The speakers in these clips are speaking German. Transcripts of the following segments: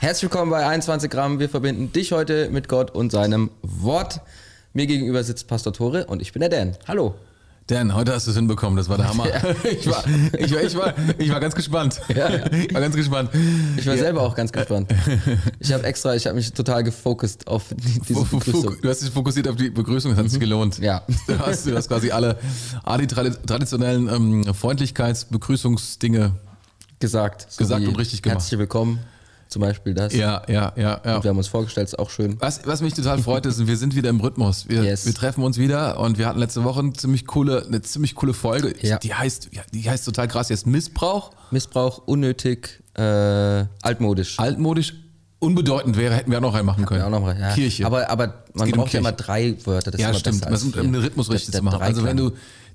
Herzlich willkommen bei 21 Gramm. Wir verbinden dich heute mit Gott und seinem Wort. Mir gegenüber sitzt Pastor Tore und ich bin der Dan. Hallo. Dan, heute hast du es hinbekommen, das war der Hammer. Ich, war, ich, war, ich, war, ich war ganz gespannt. Ich war ganz gespannt. Ich war selber auch ganz gespannt. Ich habe extra, ich habe mich total gefokust auf diese Begrüßung. Du hast dich fokussiert auf die Begrüßung, das hat sich gelohnt. Ja. Du hast, du hast quasi alle, alle die traditionellen ähm, Freundlichkeitsbegrüßungsdinge gesagt. So gesagt und richtig gemacht. Herzlich willkommen. Zum Beispiel das. Ja, ja, ja, ja. Und wir haben uns vorgestellt, ist auch schön. Was, was mich total freut, ist, wir sind wieder im Rhythmus. Wir, Yes. wir treffen uns wieder und wir hatten letzte Woche eine ziemlich coole, eine ziemlich coole Folge. Ja. Die heißt, die heißt total krass jetzt Missbrauch. Missbrauch, unnötig, äh, altmodisch. Altmodisch, unbedeutend wäre, hätten wir auch noch reinmachen können. Auch noch mal, ja. Kirche. Aber, aber man geht um braucht ja immer drei Wörter. Das ja, stimmt. Das ist, um den Rhythmus richtig zu machen. Also wenn du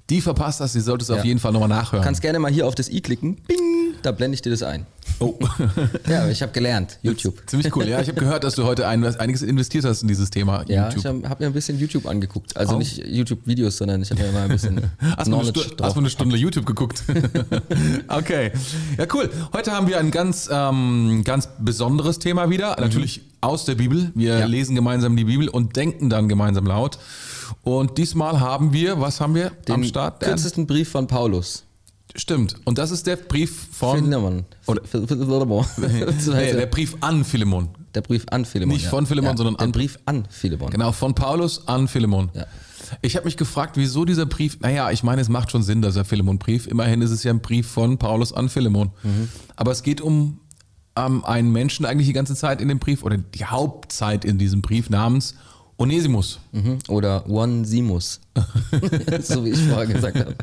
die verpasst hast, die solltest du auf Ja. jeden Fall nochmal nachhören. kannst gerne mal hier auf das i klicken. Bing, da blende ich dir das ein. oh. Ja, ich habe gelernt. YouTube. Ziemlich cool. Ja, ich habe gehört, dass du heute ein, einiges investiert hast in dieses Thema Ja, YouTube. ich habe hab mir ein bisschen YouTube angeguckt. Also Oh. nicht YouTube-Videos, sondern ich habe mir mal ein bisschen Hast du eine, hast du eine Stunde YouTube geguckt? okay. Ja, cool. Heute haben wir ein ganz, ähm, ganz besonderes Thema wieder. Natürlich aus der Bibel. Wir Mhm. Ja. lesen gemeinsam die Bibel und denken dann gemeinsam laut. Und diesmal haben wir, was haben wir Den am Start? Dan? kürzesten Brief von Paulus. Stimmt. Und das ist der Brief von. Philemon. Philemon. Nee, er. der Brief an Philemon. Der Brief an Philemon. Nicht von Philemon, sondern der an- Brief an Philemon. Genau, von Paulus an Philemon. Ja. Ich habe mich gefragt, wieso dieser Brief, naja, ich meine, es macht schon Sinn, dass er Philemon-Brief, immerhin ist es ja ein Brief von Paulus an Philemon. Mhm. Aber es geht um ähm, einen Menschen eigentlich die ganze Zeit in dem Brief oder die Hauptzeit in diesem Brief namens Onesimus. Mhm. Oder One Simus. so wie ich vorher gesagt habe.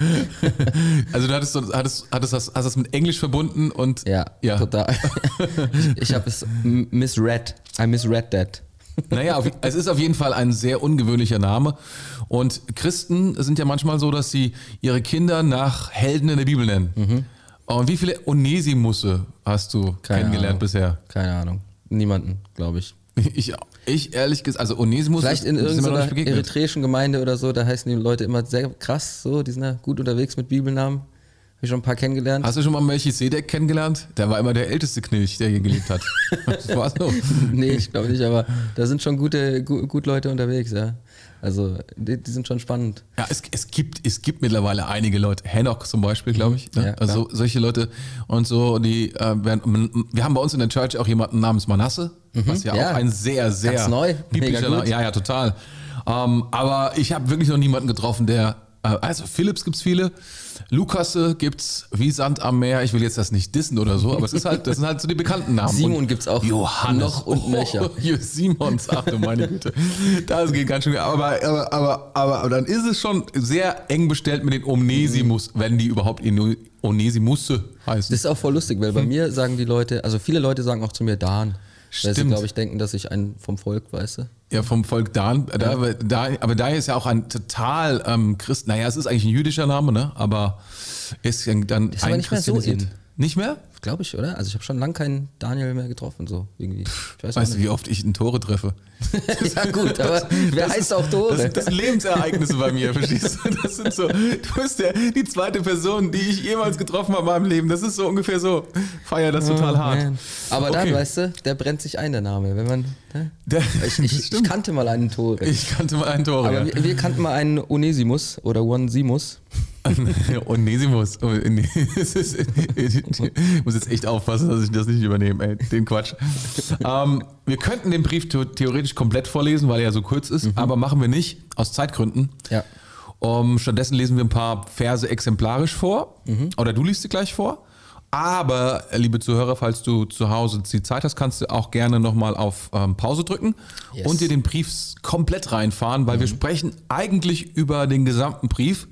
Also du hattest, hattest, hattest das, hast das mit Englisch verbunden und Ja, ja. total. ich ich habe es misread. I misread that. Naja, auf, es ist auf jeden Fall ein sehr ungewöhnlicher Name. Und Christen sind ja manchmal so, dass sie ihre Kinder nach Helden in der Bibel nennen. Mhm. Und wie viele Onesimusse hast du Keine kennengelernt Ahnung. bisher? Keine Ahnung. Niemanden, glaube ich. Ich, ich ehrlich gesagt, also Onesimus Vielleicht in irgendeiner eritreischen Gemeinde oder so, da heißen die Leute immer sehr krass, so, die sind ja gut unterwegs mit Bibelnamen. Habe ich schon ein paar kennengelernt. Hast du schon mal Melchisedek kennengelernt? Der war immer der älteste Knilch, der hier gelebt hat. Das war so. nee, ich glaube nicht, aber da sind schon gute, gut, gut Leute unterwegs, ja. Also, die, die sind schon spannend. Ja, es, es, gibt, es gibt mittlerweile einige Leute. Henoch zum Beispiel, glaube ich. Ne? Ja, also so, solche Leute und so, die äh, werden, wir haben bei uns in der Church auch jemanden namens Manasse, was ja, Mhm. Ja. auch ein sehr, sehr Ganz neu. biblischer. Name- Ja, ja, total. Ähm, aber ich habe wirklich noch niemanden getroffen, der, also Philips gibt's viele, Lukasse gibt's wie Sand am Meer. Ich will jetzt das nicht dissen oder so, aber es ist halt, das sind halt so die bekannten Namen. Simon Und gibt's auch Johannes noch und nöcher. Oh, Simons, ach du meine Güte. Das geht ganz schön. Aber, aber, aber, aber, aber dann ist es schon sehr eng bestellt mit den Onesimus, wenn die überhaupt Ino- Onesimusse heißen. Das ist auch voll lustig, weil bei mir sagen die Leute, also viele Leute sagen auch zu mir Dan. Weil sie, Stimmt. glaube ich, denken, dass ich ein vom Volk, weißt du? Ja, vom Volk Dan. Da, da, aber da ist ja auch ein total ähm, Christ. Naja, es ist eigentlich ein jüdischer Name, ne? Aber ist ja dann Ist aber nicht mehr so in. Nicht mehr? Glaube ich, oder? Also ich habe schon lange keinen Daniel mehr getroffen, so irgendwie. Weißt du, wie oft ich ein Tore treffe? ja gut, aber wer Das heißt ist- auch Tore? Das, das sind Lebensereignisse bei mir, verstehst du? Das sind so, du bist der, die zweite Person, die ich jemals getroffen habe in meinem Leben. Das ist so ungefähr so. Feier das total hart. Oh, Man. Aber dann, Okay. weißt du, der brennt sich ein, der Name. Wenn man, ne? Der, ich, ich, ich kannte mal einen Tore. Ich kannte mal einen Tore. aber ja. wir, wir kannten mal einen Onesimus oder Onesimus. Onesimus. Oh, muss jetzt echt aufpassen, dass ich das nicht übernehme, ey, den Quatsch. ähm, wir könnten den Brief the- theoretisch komplett vorlesen, weil er ja so kurz ist, aber machen wir nicht, aus Zeitgründen. Ja. Um, stattdessen lesen wir ein paar Verse exemplarisch vor. Oder du liest sie gleich vor. Aber, liebe Zuhörer, falls du zu Hause die Zeit hast, kannst du auch gerne nochmal auf ähm, Pause drücken Yes. und dir den Brief komplett reinfahren, weil wir sprechen eigentlich über den gesamten Brief,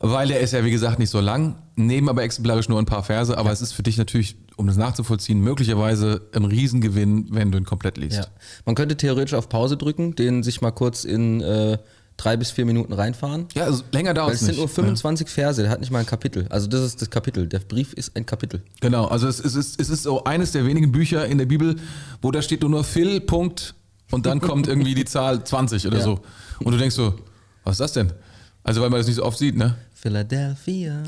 weil der ist ja, wie gesagt, nicht so lang, nehmen aber exemplarisch nur ein paar Verse, aber es ist für dich natürlich, um das nachzuvollziehen, möglicherweise ein Riesengewinn, wenn du ihn komplett liest. Ja. Man könnte theoretisch auf Pause drücken, den sich mal kurz in äh, drei bis vier Minuten reinfahren. Ja, also länger dauert es es sind nur 25 Verse, der hat nicht mal ein Kapitel. Also das ist das Kapitel. Der Brief ist ein Kapitel. Genau, also es, es, ist, es ist so eines der wenigen Bücher in der Bibel, wo da steht nur Phil, Punkt, und dann kommt irgendwie die Zahl 20 oder Ja. so. Und du denkst so, was ist das denn? Also weil man das nicht so oft sieht, ne? Philadelphia.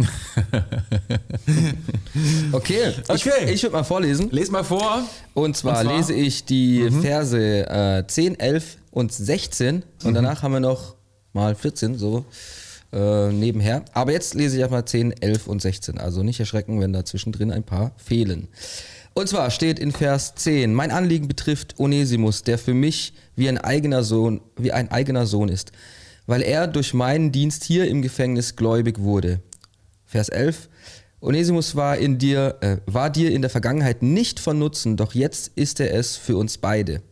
okay, Okay. ich, ich würde mal vorlesen. Les mal vor. Und zwar, Und zwar? lese ich die Verse äh, 10, 11 und 16 und danach haben wir noch mal 14 so äh, nebenher. Aber jetzt lese ich erstmal 10, 11 und 16. Also nicht erschrecken, wenn da zwischendrin ein paar fehlen. Und zwar steht in Vers 10, mein Anliegen betrifft Onesimus, der für mich wie ein eigener Sohn, wie ein eigener Sohn ist, weil er durch meinen Dienst hier im Gefängnis gläubig wurde. Vers 11. Onesimus war, in dir, äh, war dir in der Vergangenheit nicht von Nutzen, doch jetzt ist er es für uns beide.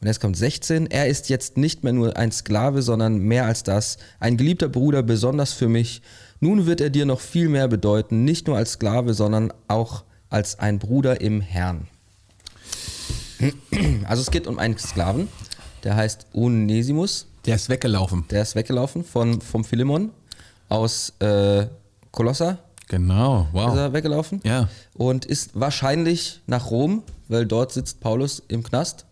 Und jetzt kommt 16. Er ist jetzt nicht mehr nur ein Sklave, sondern mehr als das, ein geliebter Bruder, besonders für mich. Nun wird er dir noch viel mehr bedeuten, nicht nur als Sklave, sondern auch als ein Bruder im Herrn. Also es geht um einen Sklaven, der heißt Onesimus. Der ist weggelaufen. Der ist weggelaufen von, vom Philemon aus äh, Kolossa. Genau, Ist wow. er weggelaufen Ja. und ist wahrscheinlich nach Rom, weil dort sitzt Paulus im Knast.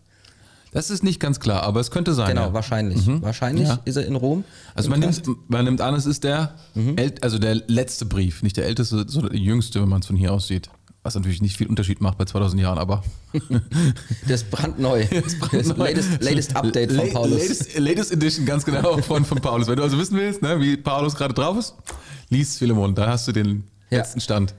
Das ist nicht ganz klar, aber es könnte sein. Genau, ja. wahrscheinlich. Wahrscheinlich Ja. ist er in Rom. Also man nimmt, man nimmt an, es ist der, äl- also der letzte Brief, nicht der älteste, sondern der jüngste, wenn man es von hier aus sieht. Was natürlich nicht viel Unterschied macht bei 2000 Jahren, aber. Das ist brandneu. Das, latest, latest Update von La- Paulus. Latest, latest Edition, ganz genau, von, von Paulus. Wenn du also wissen willst, ne, wie Paulus gerade drauf ist, lies Philemon, da hast du den Ja. letzten Stand.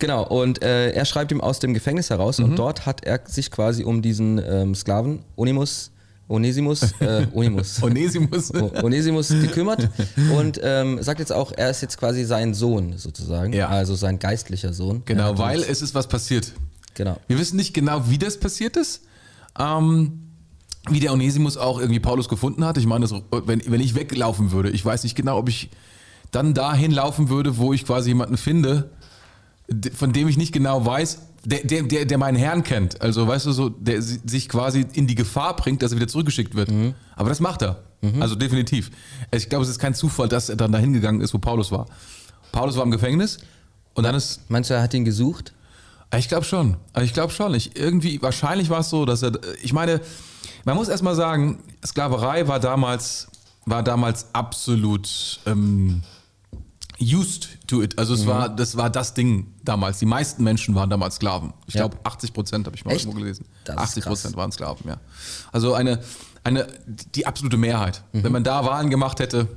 Genau, und äh, er schreibt ihm aus dem Gefängnis heraus Mhm. und dort hat er sich quasi um diesen ähm, Sklaven Onimus, Onesimus, äh, Onimus. Onesimus. Onesimus gekümmert und ähm, sagt jetzt auch, er ist jetzt quasi sein Sohn sozusagen, Ja. also sein geistlicher Sohn. Genau, weil uns- es ist was passiert. genau. Wir wissen nicht genau, wie das passiert ist. Ähm, wie der Onesimus auch irgendwie Paulus gefunden hat. Ich meine, das, wenn, wenn ich weglaufen würde, ich weiß nicht genau, ob ich dann dahin laufen würde, wo ich quasi jemanden finde, von dem ich nicht genau weiß, der, der, der, der meinen Herrn kennt. Also, weißt du, so, der si- sich quasi in die Gefahr bringt, dass er wieder zurückgeschickt wird. Aber das macht er. Also definitiv. Ich glaube, es ist kein Zufall, dass er dann dahin gegangen ist, wo Paulus war. Paulus war im Gefängnis und dann ist Meinst du, er hat ihn gesucht? ich glaube schon. Ich glaube schon. Ich, irgendwie, wahrscheinlich war es so, dass er. Ich meine, man muss erstmal sagen, Sklaverei war damals, war damals absolut ähm, used to it. Also es war, das war das Ding damals. Die meisten Menschen waren damals Sklaven. Ich Ja. glaube 80 Prozent habe ich mal Echt? irgendwo gelesen. Das ist 80 Prozent waren Sklaven, ja. Also eine, eine, die absolute Mehrheit. Mhm. Wenn man da Wahlen gemacht hätte,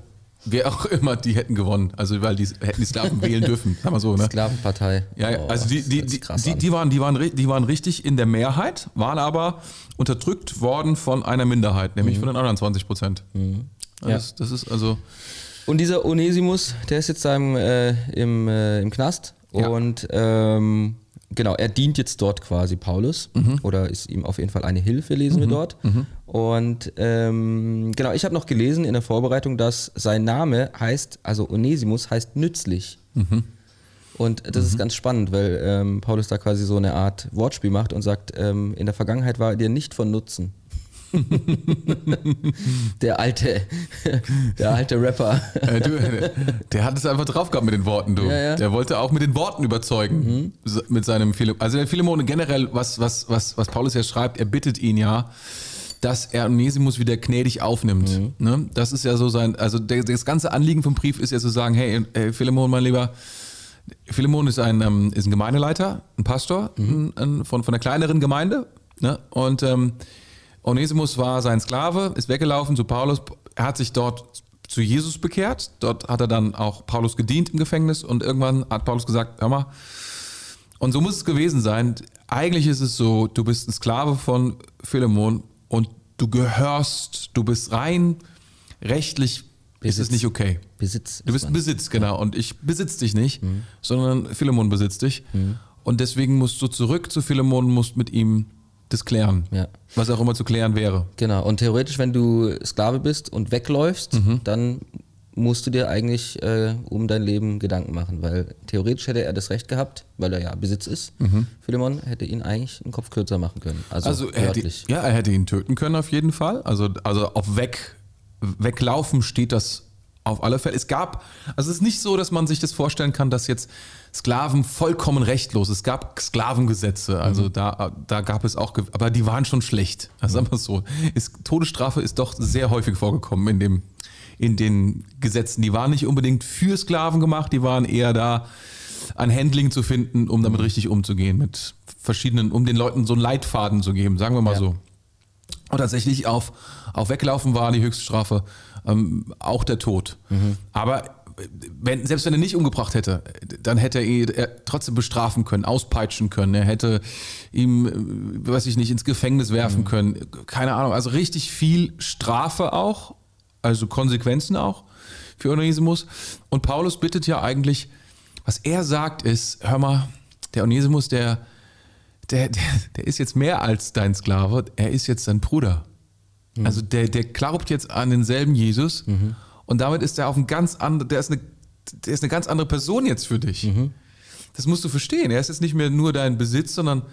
wer auch immer, die hätten gewonnen. Also weil die hätten die Sklaven wählen dürfen. Sagen wir so, ne? Sklavenpartei. Ja, ja, also die, die, die, die, die, waren, die, waren, die waren richtig in der Mehrheit, waren aber unterdrückt worden von einer Minderheit, nämlich von den anderen 20 Prozent. Mhm. Ja. Das, das ist also, Und dieser Onesimus, der ist jetzt im, äh, im, äh, im Knast Ja. und ähm, genau, er dient jetzt dort quasi Paulus Mhm. oder ist ihm auf jeden Fall eine Hilfe, lesen wir dort. Und ähm, genau, ich habe noch gelesen in der Vorbereitung, dass sein Name heißt, also Onesimus heißt nützlich. Mhm. Und das ist ganz spannend, weil ähm, Paulus da quasi so eine Art Wortspiel macht und sagt, ähm, in der Vergangenheit war er dir nicht von Nutzen. der alte, der alte Rapper. äh, du, der hat es einfach drauf gehabt mit den Worten, du. Ja, ja. Der wollte auch mit den Worten überzeugen. So- Mit seinem Philemon. Also der Philemon generell, was, was, was, was Paulus ja schreibt, er bittet ihn ja, dass er Onesimus wieder gnädig aufnimmt. Ne? Das ist ja so sein, also der, das ganze Anliegen vom Brief ist ja zu sagen, hey, hey Philemon, mein Lieber, Philemon ist ein, ähm, ist ein Gemeindeleiter, ein Pastor ein, ein, von, von einer kleineren Gemeinde. Ne? Und ähm, Onesimus war sein Sklave, ist weggelaufen zu Paulus. Er hat sich dort zu Jesus bekehrt. Dort hat er dann auch Paulus gedient im Gefängnis. Und irgendwann hat Paulus gesagt, hör mal, und so muss es gewesen sein. Eigentlich ist es so, du bist ein Sklave von Philemon und du gehörst, du bist rein rechtlich, ist es Besitz. nicht okay. Besitz. Du ist bist. Besitz, genau. Und ich besitze dich nicht, Mhm. sondern Philemon besitzt dich. Und deswegen musst du zurück zu Philemon, musst mit ihm das klären. Ja. Was auch immer zu klären wäre. Genau, und theoretisch, wenn du Sklave bist und wegläufst, Mhm. dann musst du dir eigentlich äh, um dein Leben Gedanken machen, weil theoretisch hätte er das Recht gehabt, weil er ja Besitz ist. Philemon hätte ihn eigentlich einen Kopf kürzer machen können. Also, Mhm. Also er hätte, ja, er hätte ihn töten können auf jeden Fall. Also, also auf weg, weglaufen steht das Auf alle Fälle. Es gab, also es ist nicht so, dass man sich das vorstellen kann, dass jetzt Sklaven vollkommen rechtlos. Es gab Sklavengesetze, also mhm. da, da gab es auch, aber die waren schon schlecht. Also sagen wir es so. Ist, Todesstrafe ist doch sehr häufig vorgekommen in dem, in den Gesetzen. Die waren nicht unbedingt für Sklaven gemacht, die waren eher da, ein Handling zu finden, um damit mhm. richtig umzugehen, mit verschiedenen, um den Leuten so einen Leitfaden zu geben, sagen wir mal ja. so. Und tatsächlich auf, auf Weglaufen war die Höchststrafe ähm, auch der Tod. Mhm. Aber wenn, selbst wenn er nicht umgebracht hätte, dann hätte er ihn trotzdem bestrafen können, auspeitschen können. Er hätte ihm, äh, weiß ich nicht, ins Gefängnis werfen mhm. können. Keine Ahnung. Also richtig viel Strafe auch, also Konsequenzen auch für Onesimus. Und Paulus bittet ja eigentlich, was er sagt ist, hör mal, der Onesimus, der, der, der, der ist jetzt mehr als dein Sklave, er ist jetzt dein Bruder. Mhm. Also der, der glaubt jetzt an denselben Jesus mhm. und damit ist er auf ein ganz andere, der ist eine, der ist eine ganz andere Person jetzt für dich. Mhm. Das musst du verstehen. Er ist jetzt nicht mehr nur dein Besitz, sondern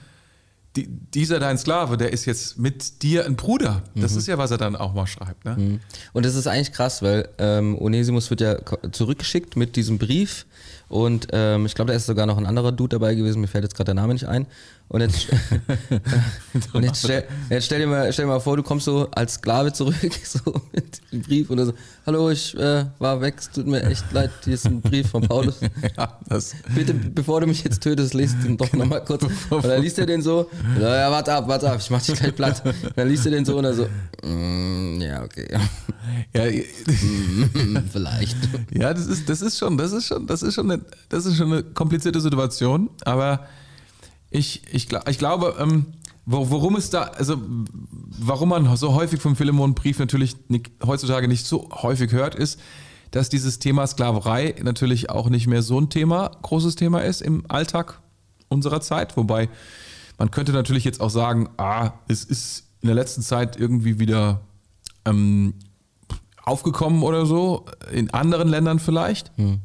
die, dieser dein Sklave, der ist jetzt mit dir ein Bruder. Das mhm. ist ja, was er dann auch mal schreibt. Ne? Mhm. Und das ist eigentlich krass, weil ähm, Onesimus wird ja zurückgeschickt mit diesem Brief und ähm, ich glaube, da ist sogar noch ein anderer Dude dabei gewesen, mir fällt jetzt gerade der Name nicht ein. Und jetzt, und jetzt, stell, jetzt stell, dir mal, stell dir mal vor, du kommst so als Sklave zurück, so mit dem Brief und so, hallo, ich äh, war weg, es tut mir echt leid, hier ist ein Brief von Paulus. ja, das Bitte, bevor du mich jetzt tötest, liest ihn doch nochmal kurz. Und dann liest er den so, ja, warte ab, warte ab, ich mach dich gleich platt. Und dann liest er den so und er so, mm, ja, okay. Ja, mm, vielleicht. Ja, das ist, das ist schon, das ist schon, das ist schon eine, das ist schon eine komplizierte Situation, aber ich, ich, ich glaube, ähm, worum es da, also warum man so häufig vom Philemon-Brief natürlich nicht, heutzutage nicht so häufig hört, ist, dass dieses Thema Sklaverei natürlich auch nicht mehr so ein Thema, großes Thema ist im Alltag unserer Zeit. Wobei man könnte natürlich jetzt auch sagen, ah, es ist in der letzten Zeit irgendwie wieder ähm, aufgekommen oder so, in anderen Ländern vielleicht. Hm.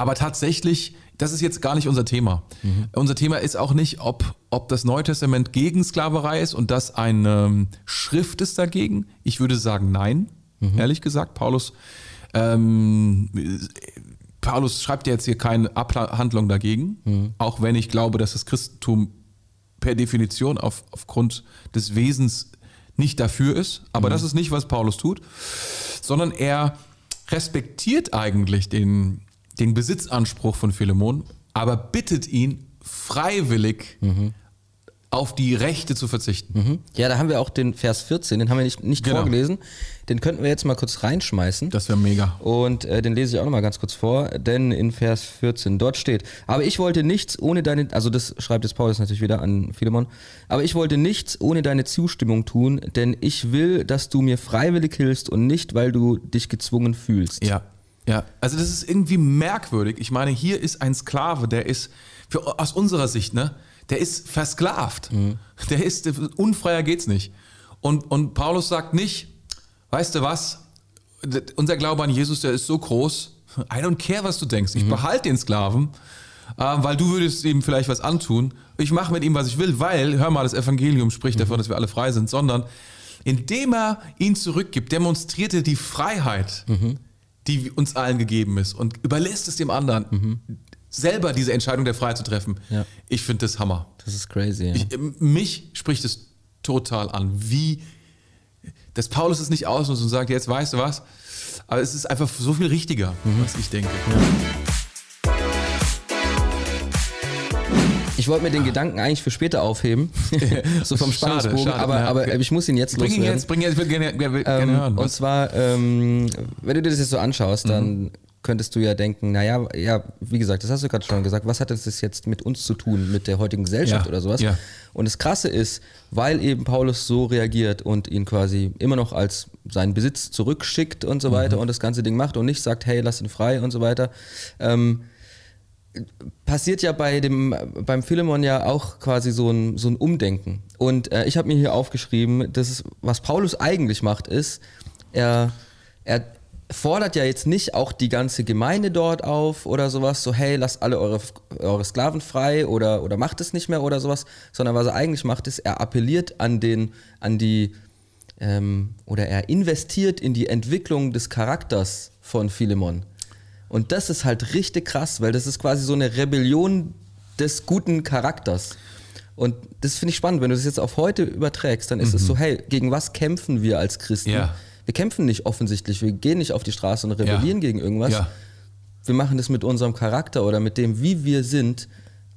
Aber tatsächlich das ist jetzt gar nicht unser Thema. Mhm. Unser Thema ist auch nicht, ob, ob das Neue Testament gegen Sklaverei ist und das eine ähm, Schrift ist dagegen. Ich würde sagen, nein, mhm. ehrlich gesagt. Paulus, ähm, Paulus schreibt jetzt hier keine Abhandlung dagegen, mhm. auch wenn ich glaube, dass das Christentum per Definition auf, aufgrund des Wesens nicht dafür ist. Aber mhm. das ist nicht, was Paulus tut, sondern er respektiert eigentlich den, den Besitzanspruch von Philemon, aber bittet ihn freiwillig mhm. auf die Rechte zu verzichten. Mhm. Ja, da haben wir auch den Vers 14, den haben wir nicht, nicht genau. vorgelesen. Den könnten wir jetzt mal kurz reinschmeißen. Das wäre mega. Und äh, den lese ich auch noch mal ganz kurz vor, denn in Vers 14 dort steht, aber ich wollte nichts ohne deine, also das schreibt jetzt Paulus natürlich wieder an Philemon, aber ich wollte nichts ohne deine Zustimmung tun, denn ich will, dass du mir freiwillig hilfst und nicht, weil du dich gezwungen fühlst. Ja, ja, also das ist irgendwie merkwürdig. Ich meine, hier ist ein Sklave, der ist, für, aus unserer Sicht, ne, der ist versklavt. Mhm. Der ist, unfreier geht's nicht. Und, und Paulus sagt nicht, weißt du was, unser Glaube an Jesus, der ist so groß, I don't care, was du denkst. Ich mhm. behalte den Sklaven, äh, weil du würdest ihm vielleicht was antun. Ich mache mit ihm, was ich will, weil, hör mal, das Evangelium spricht mhm. davon, dass wir alle frei sind, sondern indem er ihn zurückgibt, demonstriert er die Freiheit. Mhm die uns allen gegeben ist und überlässt es dem anderen, mhm. selber diese Entscheidung der Freiheit zu treffen. Ja. Ich finde das Hammer. Das ist crazy. Ja. Ich, mich spricht es total an, wie dass Paulus es nicht ausnutzt und sagt, jetzt weißt du was, aber es ist einfach so viel richtiger, mhm. was ich denke. Ja. Ich wollte mir den Gedanken eigentlich für später aufheben, so vom Spannungsbogen, schade, schade, aber, aber ich muss ihn jetzt bring loswerden. Ihn jetzt, bring ihn jetzt, ich will gerne, gerne, gerne ähm, hören. Was? Und zwar, ähm, wenn du dir das jetzt so anschaust, dann mhm. könntest du ja denken, naja, ja, wie gesagt, das hast du gerade schon gesagt, was hat das jetzt mit uns zu tun, mit der heutigen Gesellschaft ja, oder sowas? Ja. Und das Krasse ist, weil eben Paulus so reagiert und ihn quasi immer noch als seinen Besitz zurückschickt und so weiter mhm. und das ganze Ding macht und nicht sagt, hey, lass ihn frei und so weiter, ähm, passiert ja bei dem, beim Philemon ja auch quasi so ein, so ein Umdenken. Und äh, ich habe mir hier aufgeschrieben, dass was Paulus eigentlich macht, ist, er, er fordert ja jetzt nicht auch die ganze Gemeinde dort auf oder sowas, so hey, lasst alle eure, eure Sklaven frei oder, oder macht es nicht mehr oder sowas, sondern was er eigentlich macht, ist, er appelliert an, den, an die ähm, oder er investiert in die Entwicklung des Charakters von Philemon. Und das ist halt richtig krass, weil das ist quasi so eine Rebellion des guten Charakters. Und das finde ich spannend, wenn du das jetzt auf heute überträgst, dann ist es so, hey, gegen was kämpfen wir als Christen? Mhm. Ja. Wir kämpfen nicht offensichtlich, wir gehen nicht auf die Straße und rebellieren Ja. gegen irgendwas. Ja. Wir machen das mit unserem Charakter oder mit dem, wie wir sind,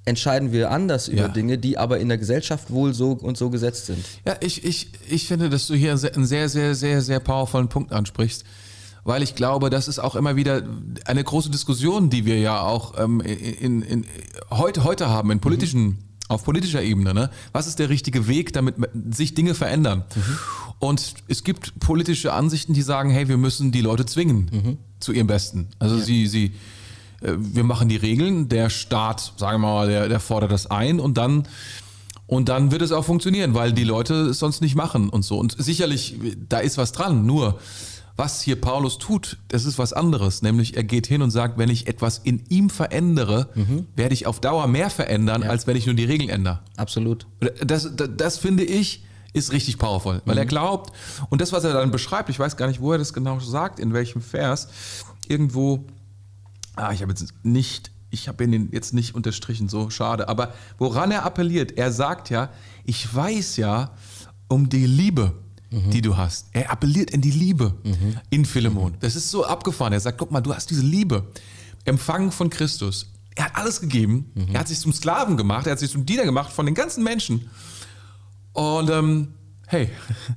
entscheiden wir anders über. Dinge, die aber in der Gesellschaft wohl so und so gesetzt sind. Ja, ich, ich, ich finde, dass du hier einen sehr, sehr, sehr, sehr powervollen Punkt ansprichst, weil ich glaube, das ist auch immer wieder eine große Diskussion, die wir ja auch ähm, in, in, heute, heute haben, in politischen, auf politischer Ebene. Ne? Was ist der richtige Weg, damit sich Dinge verändern? Und es gibt politische Ansichten, die sagen, hey, wir müssen die Leute zwingen zu ihrem Besten. Also sie, sie, äh, wir machen die Regeln, der Staat, sagen wir mal, der, der fordert das ein und dann und dann wird es auch funktionieren, weil die Leute es sonst nicht machen und so. Und sicherlich, da ist was dran. Nur, was hier Paulus tut, das ist was anderes. Nämlich, er geht hin und sagt, wenn ich etwas in ihm verändere, werde ich auf Dauer mehr verändern, als wenn ich nur die Regeln ändere. Absolut. Das, das, das finde ich, ist richtig powerful, weil er glaubt, und das, was er dann beschreibt, ich weiß gar nicht, wo er das genau sagt, in welchem Vers, irgendwo, ah, ich habe jetzt nicht, ich habe ihn jetzt nicht unterstrichen, so schade, aber woran er appelliert, er sagt ja, ich weiß ja um die Liebe, die du hast. Er appelliert in die Liebe in Philemon. Das ist so abgefahren. Er sagt, guck mal, du hast diese Liebe, empfangen von Christus. Er hat alles gegeben. Er hat sich zum Sklaven gemacht. Er hat sich zum Diener gemacht von den ganzen Menschen. Und ähm, hey,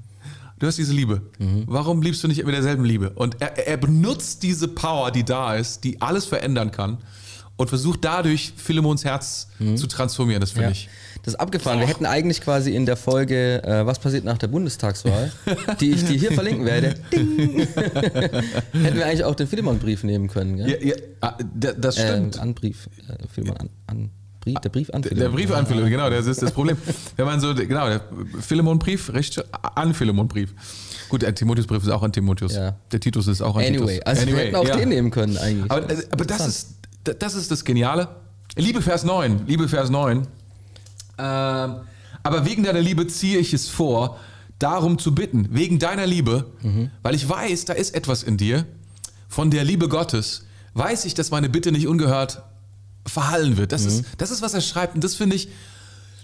du hast diese Liebe. Warum liebst du nicht mit derselben Liebe? Und er, er benutzt diese Power, die da ist, die alles verändern kann und versucht dadurch Philemons Herz zu transformieren. Das finde Ja. ich. Das ist abgefahren. Wir hätten eigentlich quasi in der Folge, äh, was passiert nach der Bundestagswahl, die ich dir hier verlinken werde, hätten wir eigentlich auch den Philemon-Brief nehmen können. Gell? Ja, ja, ah, da- das äh, stimmt. Anbrief. Äh, Philemon an, an, der Brief an Der Philemon. Brief an Philemon, genau, das ist das Problem. Wenn man so, genau, der Philemon-Brief, recht an Philemon-Brief. Gut, der Timotheus-Brief ist auch an Timotheus. Ja. Der Titus ist auch an Anyway, Titus. also wir Anyway, hätten auch ja. den nehmen können eigentlich. Aber, äh, aber das, ist, das ist das Geniale. Liebe Vers 9, liebe Vers 9. Ähm, aber wegen deiner Liebe ziehe ich es vor, darum zu bitten, wegen deiner Liebe, weil ich weiß, da ist etwas in dir, von der Liebe Gottes, weiß ich, dass meine Bitte nicht ungehört verhallen wird. Das, ist, das ist, was er schreibt. Und das finde ich,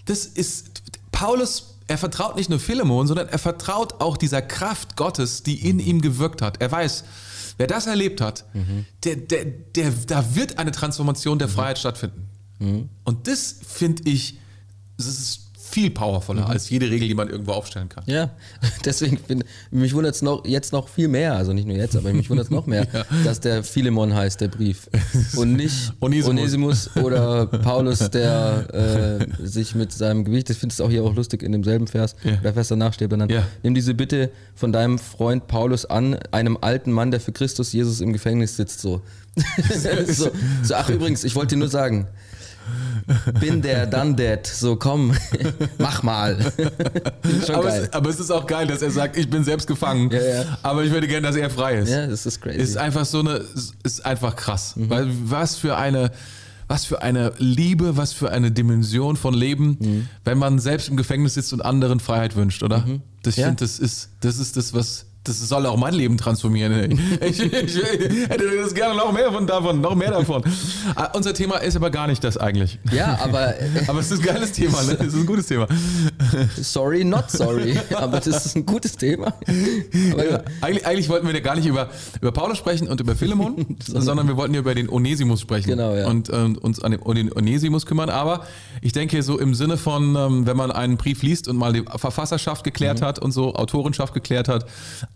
das ist, Paulus, er vertraut nicht nur Philemon, sondern er vertraut auch dieser Kraft Gottes, die in ihm gewirkt hat. Er weiß, wer das erlebt hat, der, der, der, da wird eine Transformation der Freiheit stattfinden. Und das finde ich, das ist viel powervoller als jede Regel, die man irgendwo aufstellen kann. Ja, deswegen bin, mich wundert es noch, jetzt noch viel mehr, also nicht nur jetzt, aber mich wundert es noch mehr, dass der Philemon heißt, der Brief. Und nicht Onesimus. Onesimus, oder Paulus, der äh, sich mit seinem Gewicht, ich finde es auch hier auch lustig in demselben Vers, Ja. der Vers danach steht, dann Ja. nimm diese Bitte von deinem Freund Paulus an, einem alten Mann, der für Christus Jesus im Gefängnis sitzt, so. so, so ach übrigens, ich wollte dir nur sagen, bin der, done that, so komm, mach mal. Aber es, aber es ist auch geil, dass er sagt, ich bin selbst gefangen, Ja, ja. aber ich würde gerne, dass er frei ist. Ja, das ist crazy. Ist einfach so eine, ist einfach krass. Mhm. Weil was für eine, was für eine Liebe, was für eine Dimension von Leben, Mhm. wenn man selbst im Gefängnis sitzt und anderen Freiheit wünscht, oder? Das, ich Ja. finde, das ist, das ist das, was, das soll auch mein Leben transformieren. Ich, ich, ich hätte das gerne noch mehr von davon, noch mehr davon. Ah, unser Thema ist aber gar nicht das eigentlich. ja, aber äh, Aber es ist ein geiles Thema, ne? Es ist ein gutes Thema. sorry, not sorry. Aber das ist ein gutes Thema. Ja. Eigentlich, eigentlich wollten wir ja gar nicht über, über Paulus sprechen und über Philemon, sondern wir wollten ja über den Onesimus sprechen Genau, ja. und ähm, uns an den, um den Onesimus kümmern. Aber ich denke, so im Sinne von, ähm, wenn man einen Brief liest und mal die Verfasserschaft geklärt Mhm. hat und so, Autorenschaft geklärt hat,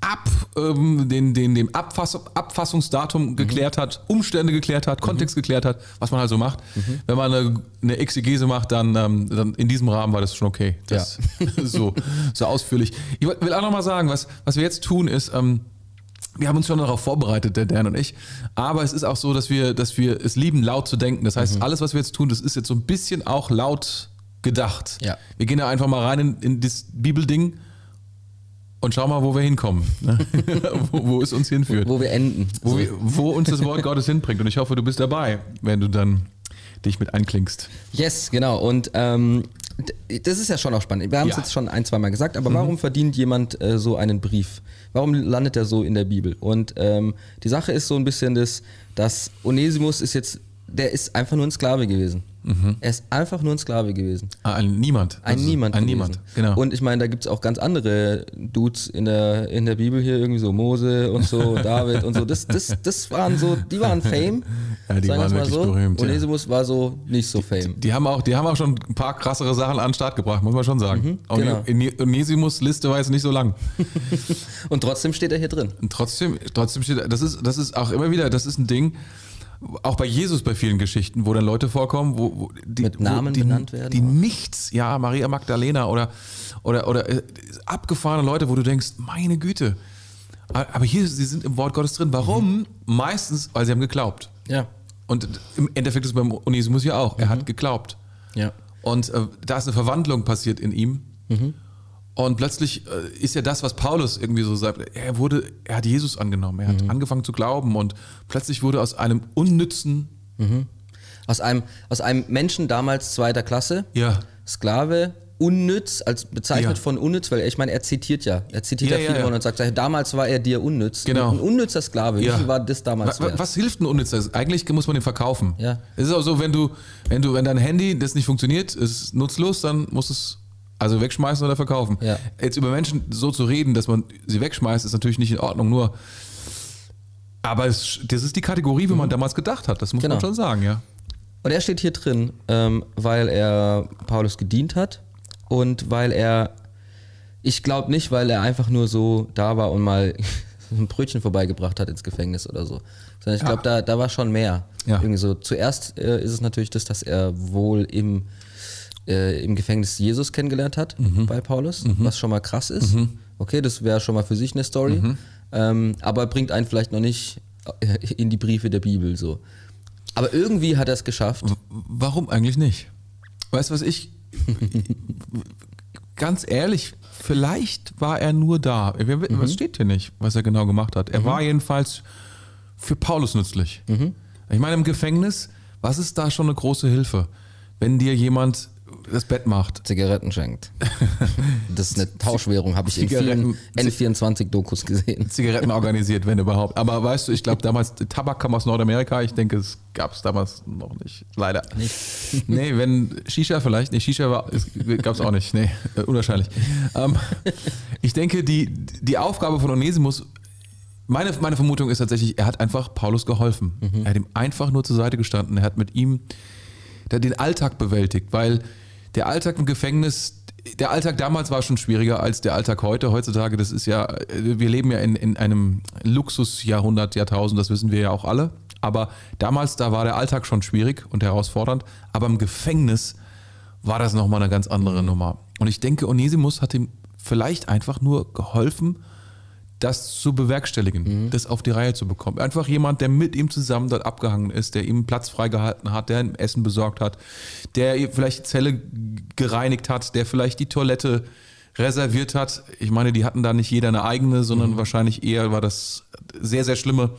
ab ähm, den, den, dem Abfass, Abfassungsdatum Mhm. geklärt hat, Umstände geklärt hat, Kontext geklärt hat, was man halt so macht. Mhm. Wenn man eine, eine Exegese macht, dann, ähm, dann in diesem Rahmen war das schon okay. Das, so, so ausführlich. Ich will auch nochmal sagen, was, was wir jetzt tun ist, ähm, wir haben uns schon darauf vorbereitet, der Dan und ich. Aber es ist auch so, dass wir, dass wir es lieben, laut zu denken. Das Mhm. heißt, alles, was wir jetzt tun, das ist jetzt so ein bisschen auch laut gedacht. Ja. Wir gehen da einfach mal rein in, in das Bibelding und schauen mal, wo wir hinkommen. ne? wo, wo es uns hinführt. wo wir enden. Wo, wir, wo uns das Wort Gottes hinbringt. Und ich hoffe, du bist dabei, wenn du dann dich mit einklingst. Yes, genau. Und ähm, das ist ja schon auch spannend. Wir haben es Ja. jetzt schon ein, zwei Mal gesagt, aber warum verdient jemand äh, so einen Brief? Warum landet er so in der Bibel? Und ähm, die Sache ist so ein bisschen das, dass Onesimus ist jetzt, der ist einfach nur ein Sklave gewesen. Er ist einfach nur ein Sklave gewesen. Ah, Ein Niemand. Ein Also, Niemand. Ein gewesen. Niemand, genau. Und ich meine, da gibt es auch ganz andere Dudes in der, in der Bibel hier, irgendwie so Mose und so, David und so. Das, das, das waren so, die waren Fame. Ja, die sagen waren wirklich so. berühmt, ja. Onesimus war so nicht so Fame. die haben, auch, die haben auch schon ein paar krassere Sachen an den Start gebracht, muss man schon sagen. Auch genau. die Onesimus Liste war jetzt nicht so lang. Und trotzdem steht er hier drin. Und trotzdem, trotzdem steht, das ist, das ist auch immer wieder, das ist ein Ding, auch bei Jesus bei vielen Geschichten, wo dann Leute vorkommen, wo, wo die, Mit Namen die, benannt werden die auch. nichts, ja, Maria Magdalena oder, oder, oder äh, abgefahrene Leute, wo du denkst, meine Güte. Aber hier, sie sind im Wort Gottes drin. Warum? Mhm. Meistens, weil sie haben geglaubt. Ja. Und im Endeffekt ist es beim Onesimus ja auch. Mhm. Er hat geglaubt. Ja. Und äh, da ist eine Verwandlung passiert in ihm. Mhm. Und plötzlich äh, ist ja das, was Paulus irgendwie so sagt. Er wurde, er hat Jesus angenommen. Er hat Mhm. angefangen zu glauben und plötzlich wurde aus einem unnützen, Aus einem, aus einem Menschen damals zweiter Klasse, ja, Sklave, unnütz, als bezeichnet Ja. von unnütz, weil ich meine, er zitiert ja. Er zitiert Ja, ja, viele ja. und sagt, damals war er dir unnütz. Genau. Ein unnützer Sklave. Wie Ja. viel war das damals Wa- wa- wert? Was hilft ein Unnützer? Eigentlich muss man den verkaufen. Ja. Es ist auch so, wenn du, wenn du, wenn dein Handy das nicht funktioniert, ist nutzlos, dann musst du es also wegschmeißen oder verkaufen. Ja. Jetzt über Menschen so zu reden, dass man sie wegschmeißt, ist natürlich nicht in Ordnung. Nur, aber es, das ist die Kategorie, wie man damals gedacht hat. Das muss Genau. man schon sagen, ja. Und er steht hier drin, ähm, weil er Paulus gedient hat und weil er, ich glaube nicht, weil er einfach nur so da war und mal ein Brötchen vorbeigebracht hat ins Gefängnis oder so. Sondern ich Ja. glaube, da, da war schon mehr. Ja. Irgendwie so. Zuerst äh, ist es natürlich das, dass er wohl im, äh, im Gefängnis Jesus kennengelernt hat Mhm. bei Paulus, was schon mal krass ist. Okay, das wäre schon mal für sich eine Story. Mhm. Ähm, aber bringt einen vielleicht noch nicht äh, in die Briefe der Bibel so. Aber irgendwie hat er es geschafft. Warum eigentlich nicht? Weißt du, was ich. ganz ehrlich, vielleicht war er nur da. Mhm. Was steht hier nicht, was er genau gemacht hat? Er war jedenfalls für Paulus nützlich. Mhm. Ich meine, im Gefängnis, was ist da schon eine große Hilfe? Wenn dir jemand das Bett macht. Zigaretten schenkt. Das ist eine Tauschwährung, habe ich in Zigaretten- vielen N24-Dokus gesehen. Zigaretten organisiert, wenn überhaupt. Aber weißt du, ich glaube damals, Tabak kam aus Nordamerika, ich denke, es gab es damals noch nicht. Leider. Nicht. Nee, wenn Shisha vielleicht, nee, Shisha gab es auch nicht. Nee, äh, unwahrscheinlich. Ähm, ich denke, die, die Aufgabe von Onesimus, meine, meine Vermutung ist tatsächlich, er hat einfach Paulus geholfen. Er hat ihm einfach nur zur Seite gestanden. Er hat mit ihm der den Alltag bewältigt, weil der Alltag im Gefängnis, der Alltag damals war schon schwieriger als der Alltag heute. Heutzutage, das ist ja, wir leben ja in, in einem Luxusjahrhundert, Jahrtausend, das wissen wir ja auch alle. Aber damals, da war der Alltag schon schwierig und herausfordernd. Aber im Gefängnis war das nochmal eine ganz andere Nummer. Und ich denke, Onesimus hat ihm vielleicht einfach nur geholfen, das zu bewerkstelligen, das auf die Reihe zu bekommen. Einfach jemand, der mit ihm zusammen dort abgehangen ist, der ihm Platz freigehalten hat, der ihm Essen besorgt hat, der vielleicht die Zelle gereinigt hat, der vielleicht die Toilette reserviert hat. Ich meine, die hatten da nicht jeder eine eigene, sondern wahrscheinlich eher war das sehr, sehr schlimme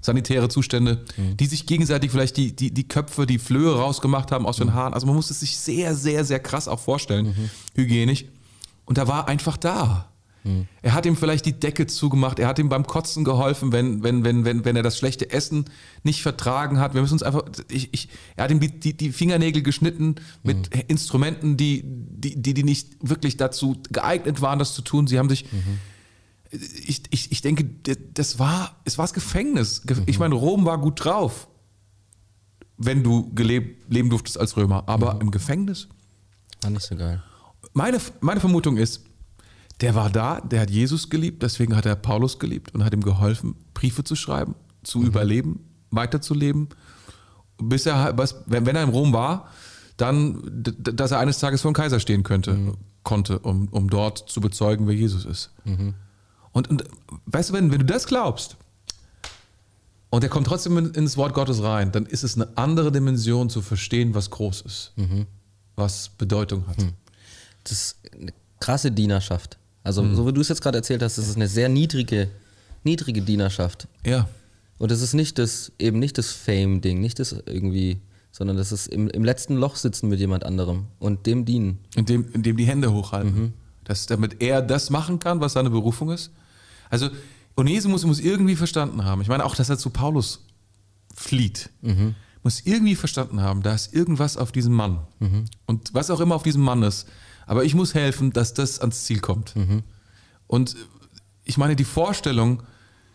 sanitäre Zustände, die sich gegenseitig vielleicht die, die, die Köpfe, die Flöhe rausgemacht haben aus den Haaren. Also man muss es sich sehr, sehr, sehr krass auch vorstellen, hygienisch. Und er war einfach da. Er hat ihm vielleicht die Decke zugemacht, er hat ihm beim Kotzen geholfen, wenn, wenn, wenn, wenn, wenn er das schlechte Essen nicht vertragen hat. Wir müssen uns einfach, ich, ich, er hat ihm die, die, die Fingernägel geschnitten mit Instrumenten, die, die, die, die nicht wirklich dazu geeignet waren, das zu tun. Sie haben sich, ich, ich, ich denke, das war, es war das Gefängnis. Ich meine, Rom war gut drauf, wenn du gelebt, leben durftest als Römer, aber im Gefängnis War nicht so geil. meine, meine Vermutung ist, der war da, der hat Jesus geliebt, deswegen hat er Paulus geliebt und hat ihm geholfen, Briefe zu schreiben, zu überleben, weiterzuleben, bis er, was- wenn, wenn er in Rom war, dann, dass er eines Tages vor dem Kaiser stehen könnte, konnte, um, um dort zu bezeugen, wer Jesus ist. Und, und weißt du, wenn, wenn du das glaubst, und er kommt trotzdem in, ins Wort Gottes rein, dann ist es eine andere Dimension zu verstehen, was groß ist, was Bedeutung hat. Das ist eine krasse Dienerschaft. Also, so wie du es jetzt gerade erzählt hast, das ist eine sehr niedrige, niedrige Dienerschaft. Ja. Und das ist nicht das, eben nicht das Fame-Ding, nicht das irgendwie sondern das ist im, im letzten Loch sitzen mit jemand anderem und dem dienen. Indem, indem die Hände hochhalten. Dass, damit er das machen kann, was seine Berufung ist. Also Onesimus muss irgendwie verstanden haben. Ich meine auch, dass er zu Paulus flieht. Muss irgendwie verstanden haben, da ist irgendwas auf diesem Mann. Und was auch immer auf diesem Mann ist. Aber ich muss helfen, dass das ans Ziel kommt. Und ich meine, die Vorstellung,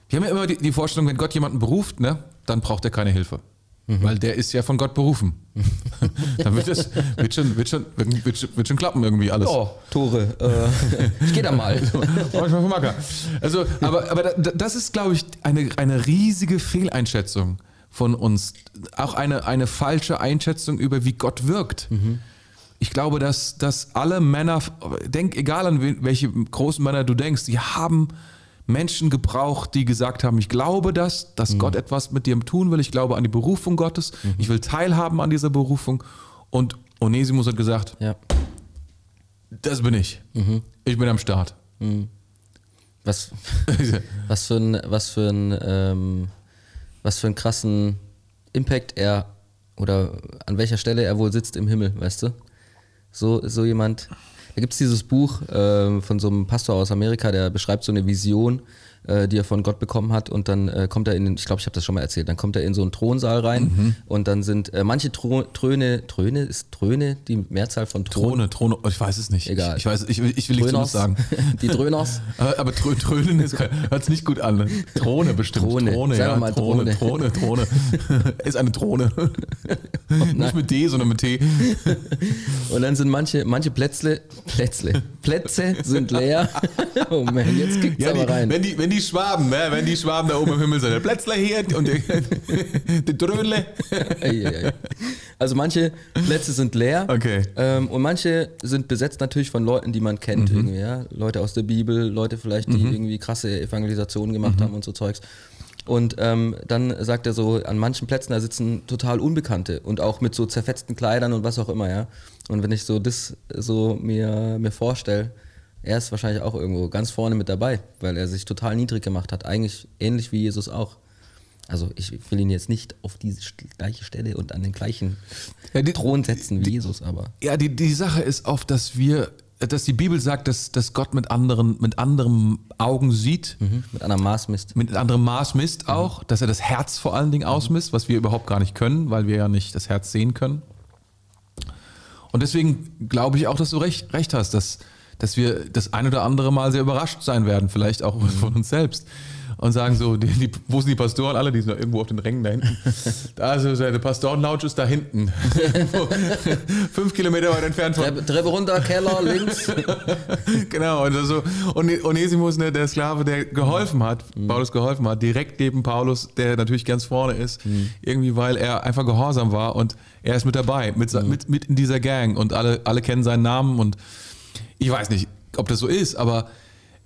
wir haben ja immer die, die Vorstellung, wenn Gott jemanden beruft, ne, dann braucht er keine Hilfe. Weil der ist ja von Gott berufen. dann wird es wird schon, wird schon, wird, schon- wird schon klappen irgendwie alles. Oh, Tore, äh, ich gehe da mal. Also, aber, aber da- das ist, glaube ich, eine, eine riesige Fehleinschätzung von uns. Auch eine, eine falsche Einschätzung über, wie Gott wirkt. Ich glaube, dass, dass alle Männer, denk, egal an wen- welche großen Männer du denkst, die haben Menschen gebraucht, die gesagt haben, ich glaube das, dass Gott etwas mit dir tun will, ich glaube an die Berufung Gottes, ich will teilhaben an dieser Berufung. Und Onesimus hat gesagt, Ja. das bin ich. Ich bin am Start. Was, was für ein, was für ein, ähm, was für einen krassen Impact er oder an welcher Stelle er wohl sitzt im Himmel, weißt du? So, so jemand. Da gibt es dieses Buch ähm, von so einem Pastor aus Amerika, der beschreibt so eine Vision, äh, die er von Gott bekommen hat und dann äh, kommt er in den, ich glaube, ich habe das schon mal erzählt, dann kommt er in so einen Thronsaal rein und dann sind äh, manche Thro Throne, Throne, ist Throne die Mehrzahl von Thron? Throne, Throne, ich weiß es nicht. Egal. Ich, weiß, ich, will- ich will nichts. Dummes sagen. Die Dröners. Aber, aber Trö- Trönen ist hört nicht gut an. ne? Throne bestimmt. Throne. Throne, ja. mal Throne, Throne, Throne. ist eine Drohne. nicht mit D, sondern mit T. Und dann sind manche, manche Plätzle, Plätzle, Plätze sind leer. Oh man, jetzt kickt's Ja, aber rein. wenn, die, wenn die Schwaben, ne, wenn die Schwaben da oben im Himmel sind, der Plätzler hier und. Ei, ei, ei. Also manche Plätze sind leer Okay. ähm, und manche sind besetzt natürlich von Leuten, die man kennt. Irgendwie, ja? Leute aus der Bibel, Leute vielleicht, die irgendwie krasse Evangelisationen gemacht haben und so Zeugs. Und ähm, dann sagt er so, an manchen Plätzen, da sitzen total Unbekannte und auch mit so zerfetzten Kleidern und was auch immer, ja. Und wenn ich so das so mir, mir vorstelle, er ist wahrscheinlich auch irgendwo ganz vorne mit dabei, weil er sich total niedrig gemacht hat. Eigentlich ähnlich wie Jesus auch. Also ich will ihn jetzt nicht auf diese gleiche Stelle und an den gleichen Ja, die- Thron setzen wie Jesus, aber Ja, die, die Sache ist oft, dass wir, dass die Bibel sagt, dass, dass Gott mit anderen, mit anderen Augen sieht, mit einer Maßmist. mit anderem Maß misst auch, dass er das Herz vor allen Dingen ausmisst, was wir überhaupt gar nicht können, weil wir ja nicht das Herz sehen können. Und deswegen glaube ich auch, dass du recht, recht hast, dass, dass wir das ein oder andere Mal sehr überrascht sein werden, vielleicht auch von uns selbst. Und sagen so, die, die, wo sind die Pastoren alle? Die sind irgendwo auf den Rängen da hinten. Ist der Pastoren-Lounge ist da hinten. Fünf Kilometer weit entfernt von, Treppe, Treppe runter, Keller, links. genau, und, also, und Onesimus, ne, der Sklave, der geholfen hat, Paulus geholfen hat, direkt neben Paulus, der natürlich ganz vorne ist, irgendwie, weil er einfach gehorsam war und er ist mit dabei, mit, sa- mit, mit in dieser Gang und alle, alle kennen seinen Namen und ich weiß nicht, ob das so ist, aber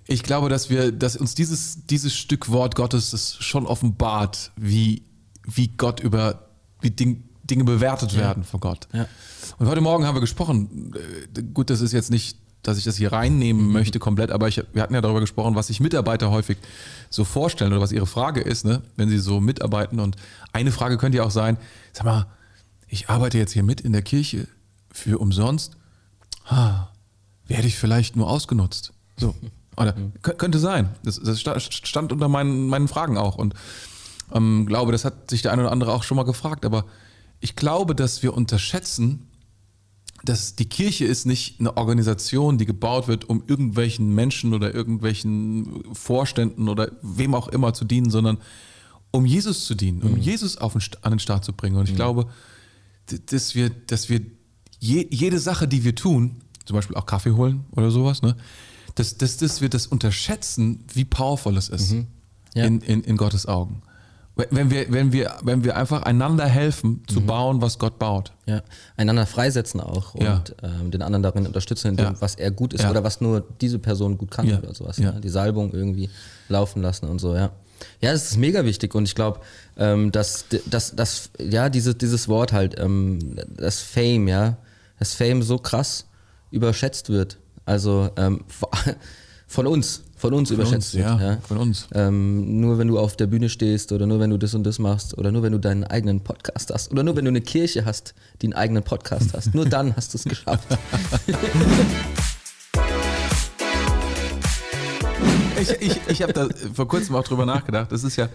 ich glaube, dass wir, dass uns dieses, dieses Stück Wort Gottes das schon offenbart, wie, wie Gott über, wie Ding, Dinge bewertet werden von Gott. Ja. Und heute Morgen haben wir gesprochen, äh, gut, das ist jetzt nicht, dass ich das hier reinnehmen möchte komplett, aber ich, wir hatten ja darüber gesprochen, was sich Mitarbeiter häufig so vorstellen oder was ihre Frage ist, ne, wenn sie so mitarbeiten. Und eine Frage könnte ja auch sein, sag mal, ich arbeite jetzt hier mit in der Kirche für umsonst, ha, werde ich vielleicht nur ausgenutzt? So. Oder kö- könnte sein. Das, das sta- stand unter meinen, meinen Fragen auch. Und ähm, glaube, das hat sich der eine oder andere auch schon mal gefragt. Aber ich glaube, dass wir unterschätzen, dass die Kirche ist nicht eine Organisation, die gebaut wird, um irgendwelchen Menschen oder irgendwelchen Vorständen oder wem auch immer zu dienen, sondern um Jesus zu dienen, um Jesus auf den, an den Start zu bringen. Und ich glaube, d- dass wir, dass wir je, jede Sache, die wir tun, zum Beispiel auch Kaffee holen oder sowas, ne, dass, dass, dass wir das unterschätzen, wie powerful es ist Ja. in, in, in Gottes Augen. Wenn wir, wenn, wir, wenn wir einfach einander helfen, zu bauen, was Gott baut. Ja, einander freisetzen auch und Ja. ähm, den anderen darin unterstützen, in dem, Ja. was er gut ist Ja. oder was nur diese Person gut kann oder sowas. Ja. Die Salbung irgendwie laufen lassen und so, ja. Ja, das ist mega wichtig und ich glaube, ähm, dass, dass, dass, ja, diese, dieses Wort halt, ähm, das Fame, ja, das Fame so krass überschätzt wird. Also ähm, von uns, von uns Von überschätzt uns, ja, wird. von uns. Ähm, nur wenn du auf der Bühne stehst oder nur wenn du das und das machst oder nur wenn du deinen eigenen Podcast hast oder nur wenn du eine Kirche hast, die einen eigenen Podcast hast. Nur dann hast du es geschafft. Ich, ich, ich habe da vor kurzem auch drüber nachgedacht. Das ist ja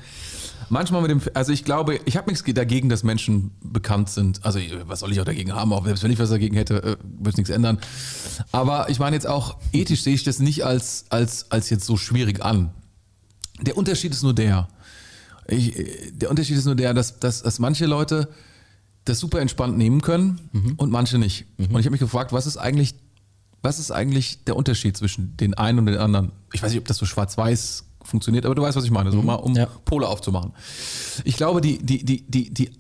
manchmal mit dem, also ich glaube, ich habe nichts dagegen, dass Menschen bekannt sind. Also was soll ich auch dagegen haben? Auch selbst wenn ich was dagegen hätte, äh, würde es nichts ändern. Aber ich meine jetzt auch ethisch sehe ich das nicht als als als jetzt so schwierig an. Der Unterschied ist nur der. Ich, äh, der Unterschied ist nur der, dass, dass, dass manche Leute das super entspannt nehmen können und manche nicht. Und ich habe mich gefragt, was ist eigentlich was ist eigentlich der Unterschied zwischen den einen und den anderen? Ich weiß nicht, ob das so schwarz-weiß funktioniert, aber du weißt, was ich meine, so mal um Ja. Pole aufzumachen. Ich glaube, die, die, die, die, die,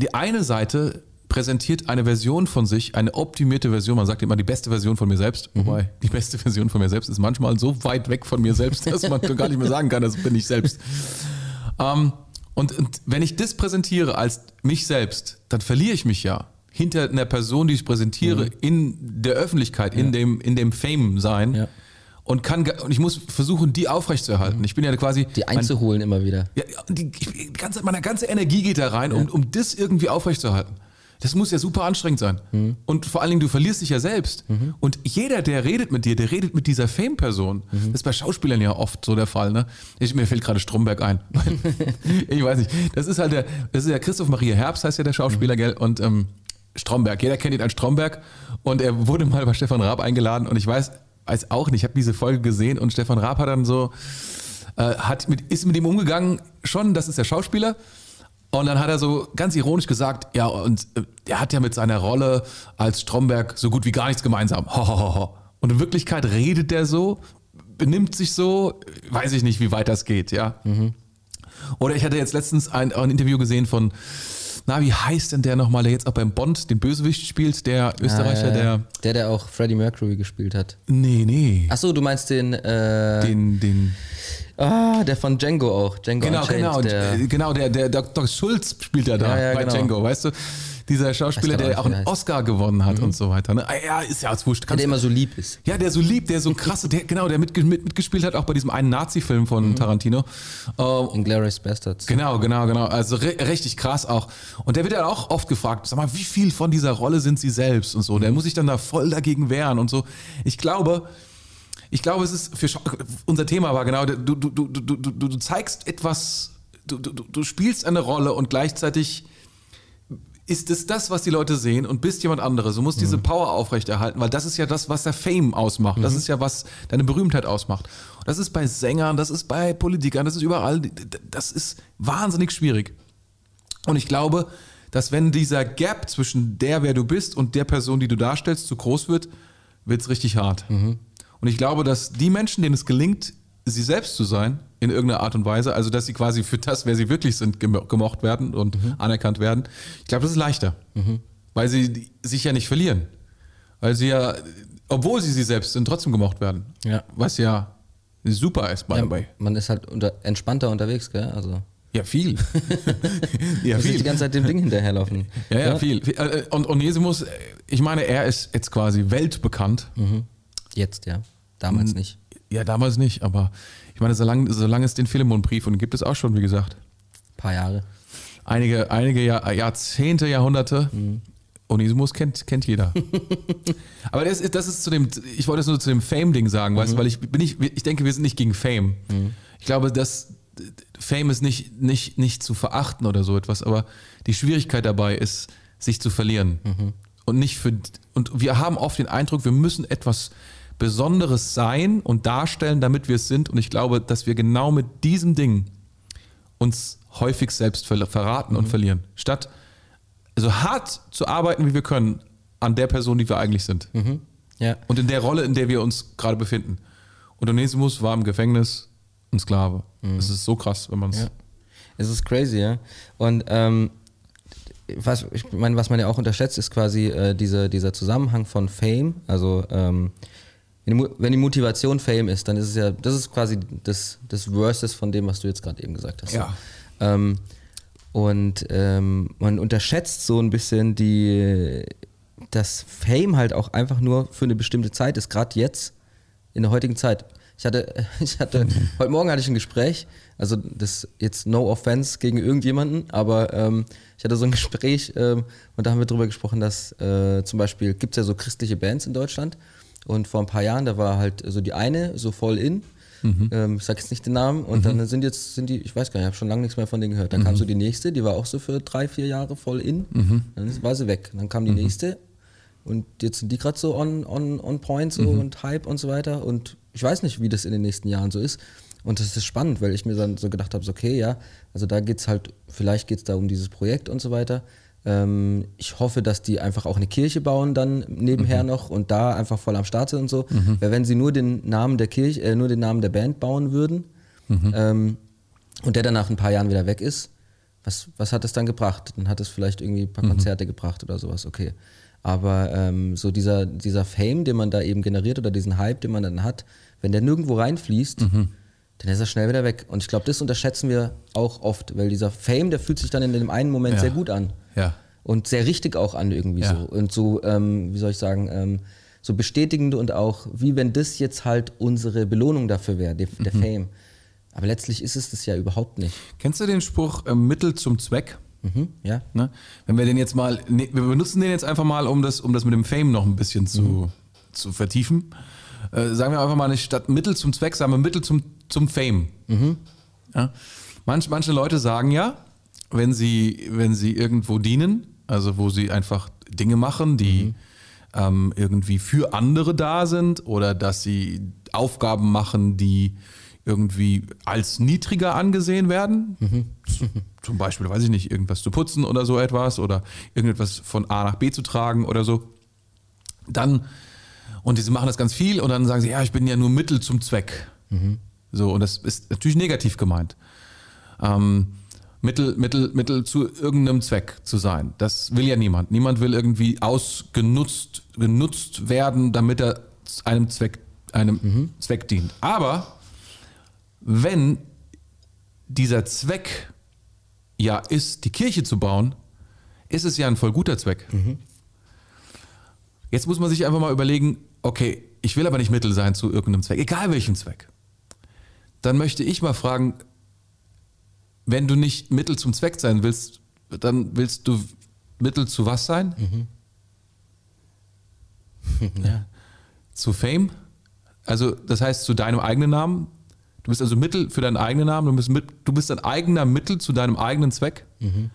die eine Seite präsentiert eine Version von sich, eine optimierte Version. Man sagt immer die beste Version von mir selbst, wobei die beste Version von mir selbst ist manchmal so weit weg von mir selbst, dass man gar nicht mehr sagen kann, das bin ich selbst. Ähm, und, und wenn ich das präsentiere als mich selbst, dann verliere ich mich ja hinter einer Person, die ich präsentiere, in der Öffentlichkeit, in dem, in dem Fame sein. Ja. Und kann und ich muss versuchen, die aufrechtzuerhalten. Ich bin ja quasi Die einzuholen immer wieder. ja, die, die ganze, meine ganze Energie geht da rein, um, um das irgendwie aufrechtzuerhalten. Das muss ja super anstrengend sein. Mhm. Und vor allen Dingen, du verlierst dich ja selbst. Und jeder, der redet mit dir, der redet mit dieser Fame-Person. Mhm. Das ist bei Schauspielern ja oft so der Fall. Ne? Ich, mir fällt gerade Stromberg ein. ich weiß nicht. Das ist halt der, das ist ja Christoph Maria Herbst, heißt ja der Schauspieler, gell? Und ähm, Stromberg. Jeder kennt ihn als Stromberg. Und er wurde mal bei Stefan Raab eingeladen. Und ich weiß, weiß auch nicht, ich habe diese Folge gesehen und Stefan Raab hat dann so, äh, hat mit, ist mit ihm umgegangen, schon, das ist der Schauspieler. Und dann hat er so ganz ironisch gesagt, ja, und äh, er hat ja mit seiner Rolle als Stromberg so gut wie gar nichts gemeinsam. Ho, ho, ho. Und in Wirklichkeit redet der so, benimmt sich so, weiß ich nicht, wie weit das geht, ja. Oder ich hatte jetzt letztens ein, ein Interview gesehen von, na, wie heißt denn der nochmal, der jetzt auch beim Bond den Bösewicht spielt, der Österreicher, Ah, der. der, der auch Freddie Mercury gespielt hat. Nee, nee. Achso, du meinst den, äh, Den, den. ah, der von Django auch. Django Genau, Unchained, genau, Der, äh, genau, der, der Dr. Schulz spielt ja da Ja, ja, bei genau. Django, weißt du? Dieser Schauspieler, der auch einen heißt. Oscar gewonnen hat und so weiter. Ne? Ah, Ja, ist ja als wurscht. der, der immer so lieb ist. ja, der so lieb, der so krass, der, genau, der mitge mit, mitgespielt hat, auch bei diesem einen Nazi-Film von Tarantino. Äh, Inglourious Bastards. Genau, genau, genau. Also re richtig krass auch. Und der wird ja auch oft gefragt, sag mal, wie viel von dieser Rolle sind sie selbst und so. Der muss sich dann da voll dagegen wehren und so. Ich glaube, ich glaube, es ist für unser Thema war genau, du, du, du, du, du, du du zeigst etwas, du, du, du spielst eine Rolle und gleichzeitig ist es das, was die Leute sehen und bist jemand anderes. Du musst diese Power aufrechterhalten, weil das ist ja das, was der Fame ausmacht. Das ist ja, was deine Berühmtheit ausmacht. Und das ist bei Sängern, das ist bei Politikern, das ist überall. Das ist wahnsinnig schwierig. Und ich glaube, dass wenn dieser Gap zwischen der, wer du bist und der Person, die du darstellst, zu groß wird, wird es richtig hart. Und ich glaube, dass die Menschen, denen es gelingt, sie selbst zu sein, in irgendeiner Art und Weise, also dass sie quasi für das, wer sie wirklich sind, gemo- gemocht werden und anerkannt werden, ich glaube, das ist leichter. Weil sie sich ja nicht verlieren. Weil sie ja, obwohl sie sie selbst sind, trotzdem gemocht werden. Ja. Was ja super ist, by Ja, the way. man ist halt unter, entspannter unterwegs, gell? Also, Ja, viel. ja, viel. die ganze Zeit dem Ding hinterherlaufen. Ja, ja, viel. Viel. Äh, Und Onesimus, ich meine, er ist jetzt quasi weltbekannt. Jetzt, ja. Damals nicht. Ja, damals nicht, aber ich meine, solange, solange es den Philemon-Brief und gibt es auch schon, wie gesagt, paar Jahre. einige, einige Jahr, Jahrzehnte, Jahrhunderte. Onesimus kennt, kennt jeder. aber das ist, das ist zu dem, ich wollte es nur zu dem Fame-Ding sagen, weißt du, weil ich bin nicht, ich denke, wir sind nicht gegen Fame. Ich glaube, dass Fame ist nicht, nicht, nicht zu verachten oder so etwas, aber die Schwierigkeit dabei ist, sich zu verlieren. Und nicht für, und wir haben oft den Eindruck, wir müssen etwas Besonderes sein und darstellen, damit wir es sind. Und ich glaube, dass wir genau mit diesem Ding uns häufig selbst ver verraten und verlieren. Statt so hart zu arbeiten, wie wir können, an der Person, die wir eigentlich sind. Ja. Und in der Rolle, in der wir uns gerade befinden. Und Onesimus war im Gefängnis ein Sklave. Das ist so krass, wenn man es. Ja. Es ist crazy, ja. Und ähm, was, ich meine, was man ja auch unterschätzt, ist quasi äh, diese, dieser Zusammenhang von Fame. Also ähm, wenn, die, Mo- wenn die Motivation Fame ist, dann ist es ja, das ist quasi das, das Versus von dem, was du jetzt gerade eben gesagt hast. Ja. Ähm, und ähm, man unterschätzt so ein bisschen die, dass Fame halt auch einfach nur für eine bestimmte Zeit ist, gerade jetzt, in der heutigen Zeit. Ich hatte, ich hatte, heute Morgen hatte ich ein Gespräch, also das jetzt no offense gegen irgendjemanden, aber ähm, ich hatte so ein Gespräch ähm, und da haben wir drüber gesprochen, dass äh, zum Beispiel gibt es ja so christliche Bands in Deutschland und vor ein paar Jahren, da war halt so die eine so voll in, mhm. ähm, ich sag jetzt nicht den Namen, und mhm. dann sind jetzt, sind die, ich weiß gar nicht, ich habe schon lange nichts mehr von denen gehört. Dann mhm. kam so die nächste, die war auch so für drei, vier Jahre voll in, mhm. dann war sie weg. Dann kam die mhm. nächste und jetzt sind die gerade so on, on, on point so mhm. und Hype und so weiter. Und ich weiß nicht, wie das in den nächsten Jahren so ist. Und das ist spannend, weil ich mir dann so gedacht habe, so, okay, ja, also da geht es halt, vielleicht geht es da um dieses Projekt und so weiter. Ähm, ich hoffe, dass die einfach auch eine Kirche bauen dann nebenher mhm. noch und da einfach voll am Start sind und so. Mhm. Weil wenn sie nur den Namen der Kirche, äh, nur den Namen der Band bauen würden mhm. ähm, und der dann nach ein paar Jahren wieder weg ist, was, was hat es dann gebracht? Dann hat es vielleicht irgendwie ein paar mhm. Konzerte gebracht oder sowas, okay. Aber ähm, so dieser, dieser Fame, den man da eben generiert oder diesen Hype, den man dann hat, wenn der nirgendwo reinfließt, mhm. Dann ist er schnell wieder weg. Und ich glaube, das unterschätzen wir auch oft, weil dieser Fame, der fühlt sich dann in dem einen Moment ja. sehr gut an. Ja. Und sehr richtig auch an irgendwie ja. so. Und so, ähm, wie soll ich sagen, ähm, so bestätigend und auch, wie wenn das jetzt halt unsere Belohnung dafür wäre, der, der mhm. Fame. Aber letztlich ist es das ja überhaupt nicht. Kennst du den Spruch äh, Mittel zum Zweck? Mhm, ja. Ne? Wenn wir den jetzt mal, ne, wir benutzen den jetzt einfach mal, um das, um das mit dem Fame noch ein bisschen zu, mhm. zu vertiefen. Äh, sagen wir einfach mal, statt Mittel zum Zweck, sagen wir Mittel zum, zum Fame. Mhm. Ja? Manch, manche Leute sagen ja, wenn sie, wenn sie irgendwo dienen, also wo sie einfach Dinge machen, die mhm. ähm, irgendwie für andere da sind oder dass sie Aufgaben machen, die irgendwie als niedriger angesehen werden. Mhm. Zum Beispiel, weiß ich nicht, irgendwas zu putzen oder so etwas oder irgendetwas von A nach B zu tragen oder so. Dann, und sie machen das ganz viel und dann sagen sie, ja, ich bin ja nur Mittel zum Zweck. Mhm. So, und das ist natürlich negativ gemeint. Ähm, Mittel, Mittel, Mittel zu irgendeinem Zweck zu sein. Das will ja niemand. Niemand will irgendwie ausgenutzt genutzt werden, damit er einem Zweck, einem mhm. Zweck dient. Aber wenn dieser Zweck ja ist, die Kirche zu bauen, ist es ja ein voll guter Zweck. Mhm. Jetzt muss man sich einfach mal überlegen, okay, ich will aber nicht Mittel sein zu irgendeinem Zweck, egal welchem Zweck. Dann möchte ich mal fragen, wenn du nicht Mittel zum Zweck sein willst, dann willst du Mittel zu was sein? Mhm. ja. Zu Fame? Also das heißt zu deinem eigenen Namen, Du bist also Mittel für deinen eigenen Namen, du bist, mit, du bist ein eigener Mittel zu deinem eigenen Zweck. Mhm.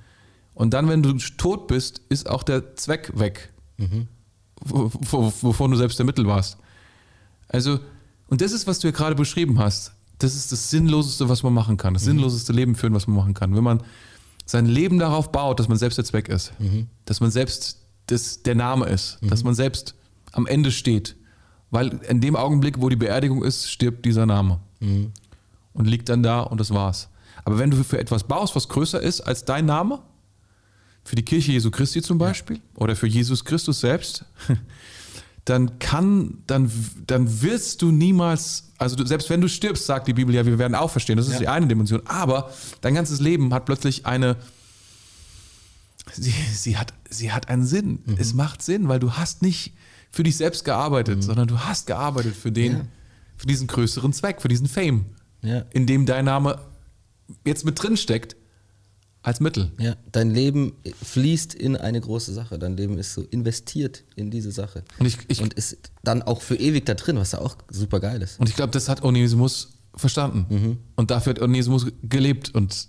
Und dann, wenn du tot bist, ist auch der Zweck weg, mhm. Wovon du selbst der Mittel warst. Also, und das ist, was du ja gerade beschrieben hast. Das ist das Sinnloseste, was man machen kann. Das mhm. sinnloseste Leben führen, was man machen kann. Wenn man sein Leben darauf baut, dass man selbst der Zweck ist, mhm. dass man selbst das, der Name ist, dass mhm. man selbst am Ende steht. Weil in dem Augenblick, wo die Beerdigung ist, stirbt dieser Name. Mhm. Und liegt dann da und das war's. Aber wenn du für etwas baust, was größer ist als dein Name, für die Kirche Jesu Christi zum Beispiel ja. oder für Jesus Christus selbst, dann kann, dann, dann wirst du niemals, also du, selbst wenn du stirbst, sagt die Bibel ja, wir werden auferstehen, das ist ja. die eine Dimension, aber dein ganzes Leben hat plötzlich eine, sie, sie, hat, sie hat einen Sinn. Mhm. Es macht Sinn, weil du hast nicht für dich selbst gearbeitet, mhm. sondern du hast gearbeitet für den, ja für diesen größeren Zweck, für diesen Fame, ja. in dem dein Name jetzt mit drin steckt als Mittel. Ja, dein Leben fließt in eine große Sache. Dein Leben ist so investiert in diese Sache. Und, ich, ich, und ist dann auch für ewig da drin, was ja auch super geil ist. Und ich glaube, das hat Onesimus verstanden. Mhm. Und dafür hat Onesimus gelebt. Und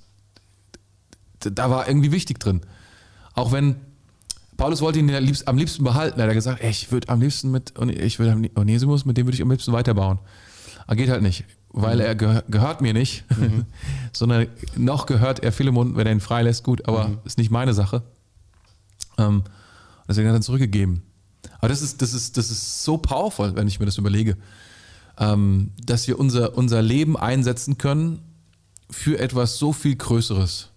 da war irgendwie wichtig drin. Auch wenn Paulus wollte ihn am liebsten behalten. Er hat gesagt, ey, ich würde am liebsten mit, ich würde Onesimus, mit dem würde ich am liebsten weiterbauen. Aber geht halt nicht, weil mhm. er geh gehört mir nicht, mhm. sondern noch gehört er Philemon, wenn er ihn freilässt, gut, aber mhm. ist nicht meine Sache. Ähm, deswegen hat er ihn zurückgegeben. Aber das ist, das ist, das ist so powerful, wenn ich mir das überlege, ähm, dass wir unser, unser Leben einsetzen können für etwas so viel Größeres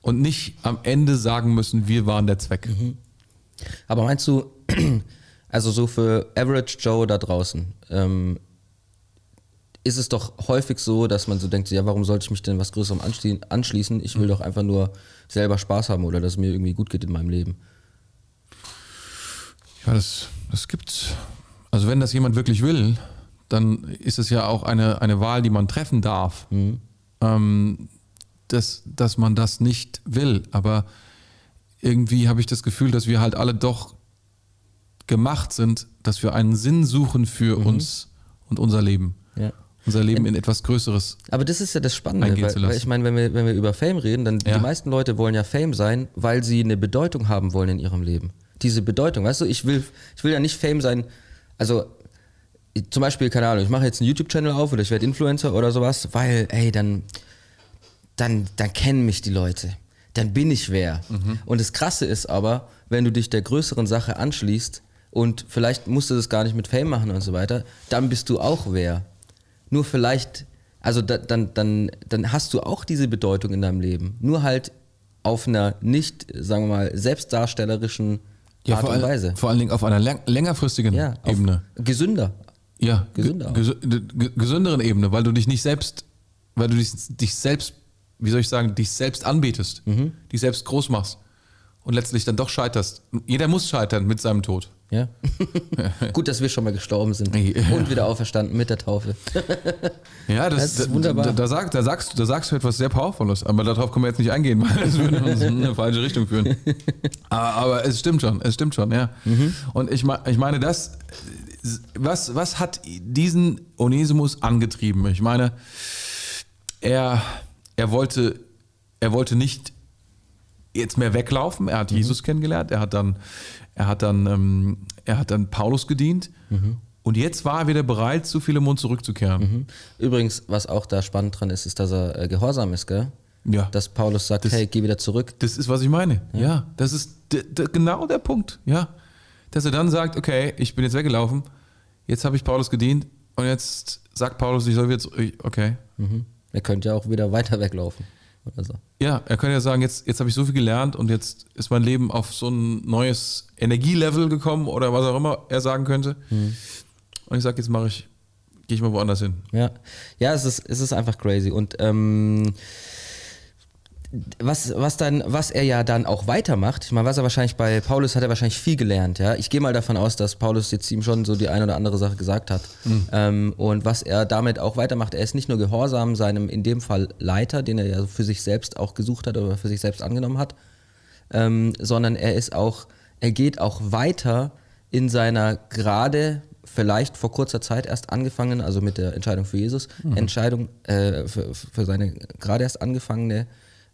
und nicht am Ende sagen müssen, wir waren der Zweck. Mhm. Aber meinst du, also so für Average Joe da draußen, ähm, ist es doch häufig so, dass man so denkt, ja, warum sollte ich mich denn was Größerem anschließen? Ich will mhm. doch einfach nur selber Spaß haben oder dass es mir irgendwie gut geht in meinem Leben. Ja, das, das gibt's. Also wenn das jemand wirklich will, dann ist es ja auch eine, eine Wahl, die man treffen darf. Mhm. Ähm, dass, dass man das nicht will. Aber irgendwie habe ich das Gefühl, dass wir halt alle doch gemacht sind, dass wir einen Sinn suchen für uns und unser Leben. Ja. Unser Leben in etwas Größeres. Aber das ist ja das Spannende, weil, weil ich meine, wenn wir, wenn wir über Fame reden, dann Ja. die meisten Leute wollen ja Fame sein, weil sie eine Bedeutung haben wollen in ihrem Leben. Diese Bedeutung, weißt du, ich will, ich will ja nicht Fame sein, also zum Beispiel, keine Ahnung, ich mache jetzt einen YouTube-Channel auf oder ich werde Influencer oder sowas, weil, ey, dann, dann, dann kennen mich die Leute. Dann bin ich wer. Und das Krasse ist aber, wenn du dich der größeren Sache anschließt und vielleicht musst du das gar nicht mit Fame machen und so weiter, dann bist du auch wer. Nur vielleicht, also da, dann, dann, dann hast du auch diese Bedeutung in deinem Leben. Nur halt auf einer nicht, sagen wir mal, selbstdarstellerischen Art vor, und all- Weise. vor allen Dingen auf einer läng längerfristigen Ja, Ebene. gesünder. Ja, Gesünder ge gesünderen Ebene, weil du dich nicht selbst, weil du dich, dich selbst, wie soll ich sagen, dich selbst anbetest, Mhm. dich selbst groß machst und letztlich dann doch scheiterst. Jeder muss scheitern mit seinem Tod. Ja. Gut, dass wir schon mal gestorben sind und wieder auferstanden mit der Taufe. Ja, das, Das ist wunderbar. Da, da, sag, da, sagst, da sagst du etwas sehr Powervolles, aber darauf können wir jetzt nicht eingehen, weil das würde uns in eine falsche Richtung führen. Aber, aber es stimmt schon, es stimmt schon, ja. Mhm. Und ich, ich meine, das, was, was hat diesen Onesimus angetrieben? Ich meine, er, er, wollte, er wollte nicht jetzt mehr weglaufen. Er hat Mhm. Jesus kennengelernt. Er hat dann, er hat dann, ähm, er hat dann Paulus gedient. Mhm. Und jetzt war er wieder bereit, zu Philemon zurückzukehren. Übrigens, was auch da spannend dran ist, ist, dass er äh, gehorsam ist, gell? Ja. Dass Paulus sagt, hey, geh wieder zurück. Das ist, was ich meine. Ja, das ist genau der Punkt. Ja. Dass er dann sagt, okay, ich bin jetzt weggelaufen, jetzt habe ich Paulus gedient und jetzt sagt Paulus, ich soll wieder zurück. Okay. Mhm. Er könnte ja auch wieder weiter weglaufen. Oder so. Ja, er könnte ja sagen, jetzt, jetzt habe ich so viel gelernt und jetzt ist mein Leben auf so ein neues Energielevel gekommen oder was auch immer er sagen könnte. Und ich sage, jetzt mache ich, gehe ich mal woanders hin. Ja, ja es, ist, es ist einfach crazy. Und ähm, was, was, dann, was er ja dann auch weitermacht, ich meine, was er wahrscheinlich bei Paulus hat er wahrscheinlich viel gelernt, ja. Ich gehe mal davon aus, dass Paulus jetzt ihm schon so die eine oder andere Sache gesagt hat. Ähm, und was er damit auch weitermacht, er ist nicht nur gehorsam seinem, in dem Fall Leiter, den er ja für sich selbst auch gesucht hat oder für sich selbst angenommen hat, ähm, sondern er ist auch, er geht auch weiter in seiner gerade vielleicht vor kurzer Zeit erst angefangenen, also mit der Entscheidung für Jesus, Entscheidung äh, für, für seine gerade erst angefangene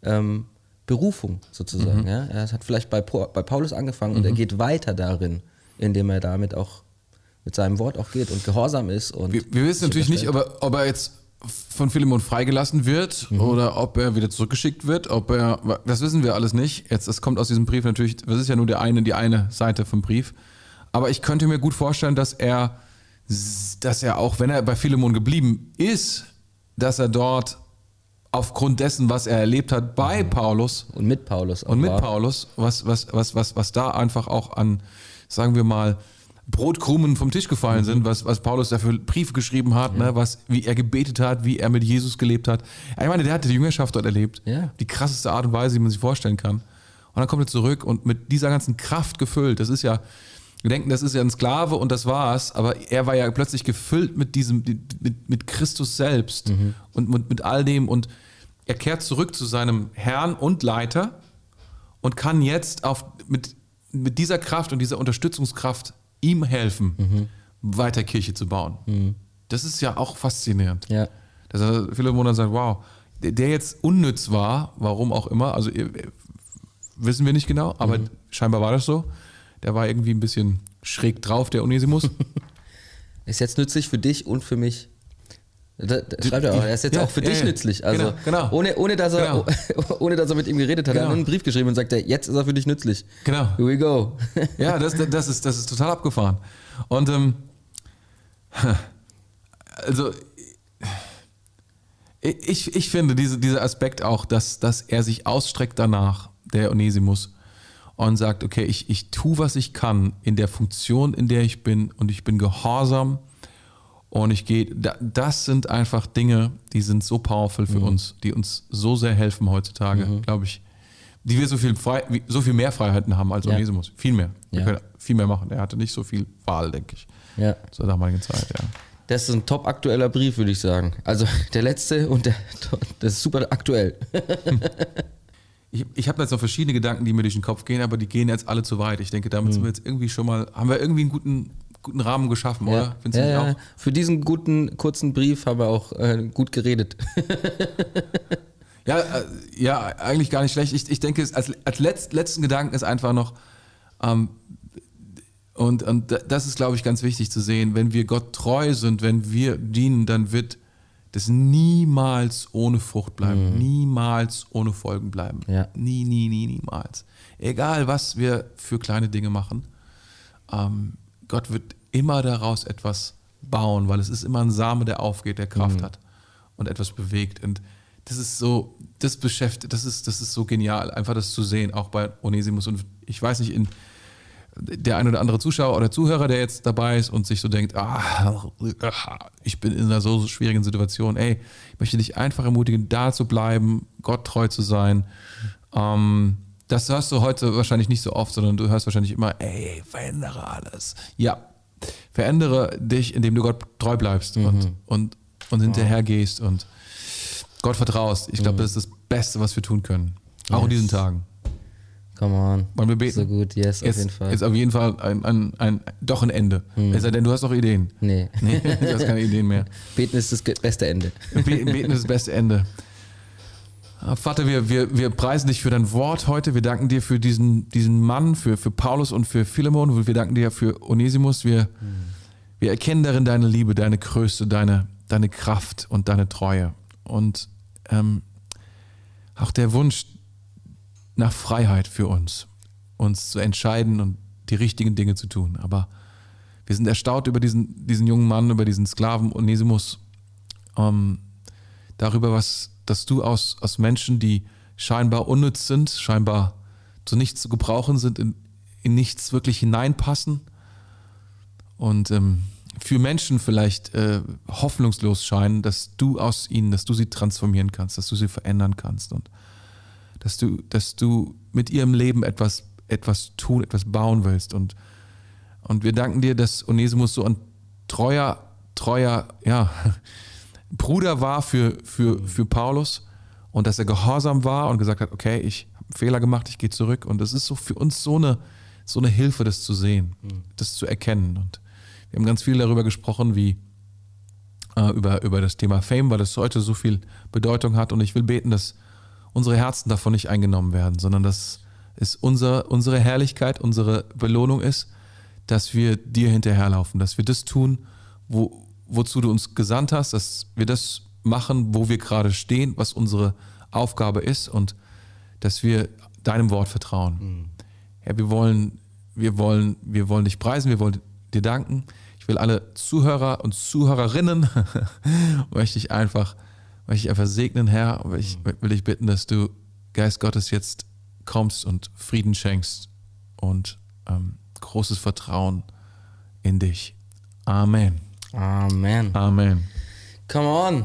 ähm, Berufung sozusagen. Ja? Er hat vielleicht bei, bei Paulus angefangen und er geht weiter darin, indem er damit auch mit seinem Wort auch geht und gehorsam ist. Und Wir, wir wissen natürlich nicht, ob er, ob er jetzt von Philemon freigelassen wird oder ob er wieder zurückgeschickt wird, ob er, das wissen wir alles nicht. Jetzt, das kommt aus diesem Brief natürlich, das ist ja nur der eine, die eine Seite vom Brief. Aber ich könnte mir gut vorstellen, dass er, dass er auch, wenn er bei Philemon geblieben ist, dass er dort aufgrund dessen, was er erlebt hat bei Paulus, und mit Paulus auch und mit war. Paulus, was, was, was, was, was da einfach auch an, sagen wir mal, Brotkrumen vom Tisch gefallen sind, was, was Paulus dafür Briefe geschrieben hat, ne, was, wie er gebetet hat, wie er mit Jesus gelebt hat. Ich meine, der hatte die Jüngerschaft dort erlebt. Ja. Die krasseste Art und Weise, die man sich vorstellen kann. Und dann kommt er zurück und mit dieser ganzen Kraft gefüllt. Das ist ja, denken, das ist ja ein Sklave und das war's, aber er war ja plötzlich gefüllt mit diesem, mit, mit Christus selbst und mit, mit all dem und er kehrt zurück zu seinem Herrn und Leiter und kann jetzt auf, mit, mit dieser Kraft und dieser Unterstützungskraft ihm helfen, weiter Kirche zu bauen. Das ist ja auch faszinierend. Ja. Dass er Philemon dann sagt, wow, der, der jetzt unnütz war, warum auch immer, also wissen wir nicht genau, aber scheinbar war das so. Der war irgendwie ein bisschen schräg drauf, der Onesimus. Ist jetzt nützlich für dich und für mich. Da, da schreibt er auch, er ist jetzt Ja, auch für ja, dich ja. nützlich. Also Genau, genau. Ohne, ohne, dass er, Genau. ohne dass er mit ihm geredet hat. Er hat Genau. nur einen Brief geschrieben und sagt, er, jetzt ist er für dich nützlich. Genau. Here we go. Ja, das, das, ist, das ist total abgefahren. Und ähm, also ich, ich finde diese, dieser Aspekt auch, dass, dass er sich ausstreckt danach, der Onesimus, und sagt, okay, ich, ich tue, was ich kann in der Funktion, in der ich bin und ich bin gehorsam und ich gehe, da- das sind einfach Dinge, die sind so powerful für uns, die uns so sehr helfen heutzutage, glaube ich, die wir so viel, frei, so viel mehr Freiheiten haben als Ja. Onesimus. Viel mehr. Wir Ja. können viel mehr machen. Er hatte nicht so viel Wahl, denke ich, Ja. zur damaligen Zeit, ja. Das ist ein top aktueller Brief, würde ich sagen. Also der letzte und der, das ist super aktuell. Ich, ich habe jetzt noch verschiedene Gedanken, die mir durch den Kopf gehen, aber die gehen jetzt alle zu weit. Ich denke, damit sind wir jetzt irgendwie schon mal, haben wir irgendwie einen guten, guten Rahmen geschaffen, oder? Findest ja, ja. Für diesen guten, kurzen Brief haben wir auch äh, gut geredet. Ja, äh, ja, eigentlich gar nicht schlecht. Ich, ich denke, als, als letzt, letzten Gedanken ist einfach noch, ähm, und, und da- das ist, glaube ich, ganz wichtig zu sehen, wenn wir Gott treu sind, wenn wir dienen, dann wird das niemals ohne Frucht bleiben, niemals ohne Folgen bleiben. Ja. Nie, nie, nie, niemals. Egal, was wir für kleine Dinge machen, ähm, Gott wird immer daraus etwas bauen, weil es ist immer ein Same, der aufgeht, der Kraft hat und etwas bewegt. Und das ist so, das beschäftigt, das ist, das ist so genial, einfach das zu sehen, auch bei Onesimus. Und ich weiß nicht, in der ein oder andere Zuschauer oder Zuhörer, der jetzt dabei ist und sich so denkt, ah, ich bin in einer so schwierigen Situation, ey, ich möchte dich einfach ermutigen, da zu bleiben, Gott treu zu sein. Ähm, das hörst du heute wahrscheinlich nicht so oft, sondern du hörst wahrscheinlich immer, ey, verändere alles. Ja, verändere dich, indem du Gott treu bleibst und, und, und hinterher gehst und Gott vertraust. Ich glaube, das ist das Beste, was wir tun können. Auch in Yes. diesen Tagen. Come on. Wollen wir beten? So gut, yes, auf Jetzt jeden Fall. ist auf jeden Fall ein, ein, ein, doch ein Ende. Es sei denn, du hast noch Ideen. nee. Nee, du hast keine Ideen mehr. Beten ist das beste Ende. Be- Beten ist das beste Ende. Ah, Vater, wir, wir, wir preisen dich für dein Wort heute. Wir danken dir für diesen, diesen Mann, für, für Paulus und für Philemon. Wir danken dir für Onesimus. Wir, wir erkennen darin deine Liebe, deine Größe, deine, deine Kraft und deine Treue. Und ähm, auch der Wunsch nach Freiheit für uns, uns zu entscheiden und die richtigen Dinge zu tun. Aber wir sind erstaunt über diesen, diesen jungen Mann, über diesen Sklaven Onesimus, ähm, darüber, was, dass du aus, aus Menschen, die scheinbar unnütz sind, scheinbar zu nichts zu gebrauchen sind, in, in nichts wirklich hineinpassen und ähm, für Menschen vielleicht äh, hoffnungslos scheinen, dass du aus ihnen, dass du sie transformieren kannst, dass du sie verändern kannst und dass du, dass du mit ihrem Leben etwas, etwas tun, etwas bauen willst. Und, und wir danken dir, dass Onesimus so ein treuer, treuer, ja, Bruder war für, für, für Paulus und dass er gehorsam war und gesagt hat, okay, ich habe einen Fehler gemacht, ich gehe zurück. Und das ist so für uns so eine, so eine Hilfe, das zu sehen, das zu erkennen. Und wir haben ganz viel darüber gesprochen, wie äh, über, über das Thema Fame, weil das heute so viel Bedeutung hat. Und ich will beten, dass unsere Herzen davon nicht eingenommen werden, sondern dass es unser, unsere Herrlichkeit, unsere Belohnung ist, dass wir dir hinterherlaufen, dass wir das tun, wo, wozu du uns gesandt hast, dass wir das machen, wo wir gerade stehen, was unsere Aufgabe ist und dass wir deinem Wort vertrauen. Herr, wir wollen, wir wollen, wir wollen dich preisen, wir wollen dir danken. Ich will alle Zuhörer und Zuhörerinnen möchte ich einfach, möchte ich einfach segnen, Herr. Und ich will dich bitten, dass du, Geist Gottes, jetzt kommst und Frieden schenkst und ähm, großes Vertrauen in dich. Amen. Amen. Amen. Come on.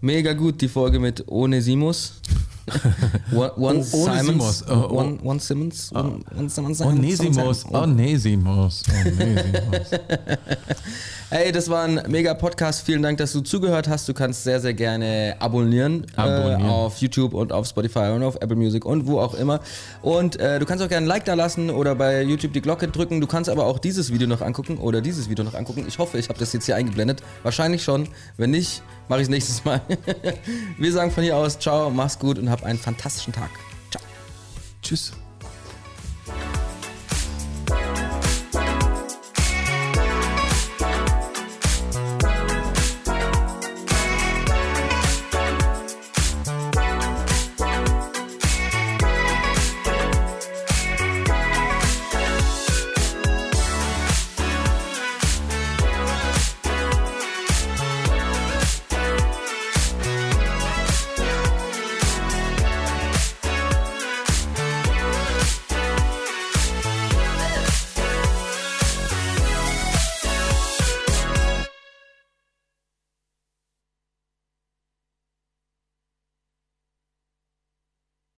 Mega gut, die Folge mit Onesimus. One, one. Simons. Oh, oh. One, one Simmons. One, one Simmons. Hey, das war ein mega Podcast. Vielen Dank, dass du zugehört hast. Du kannst sehr, sehr gerne abonnieren, Abonnieren. Äh, auf YouTube und auf Spotify und auf Apple Music und wo auch immer. Und äh, du kannst auch gerne ein Like da lassen oder bei YouTube die Glocke drücken. Du kannst aber auch dieses Video noch angucken oder dieses Video noch angucken. Ich hoffe, ich habe das jetzt hier eingeblendet. Wahrscheinlich schon. Wenn nicht, mache ich es nächstes Mal. Wir sagen von hier aus, ciao, mach's gut und hab einen fantastischen Tag. Ciao. Tschüss.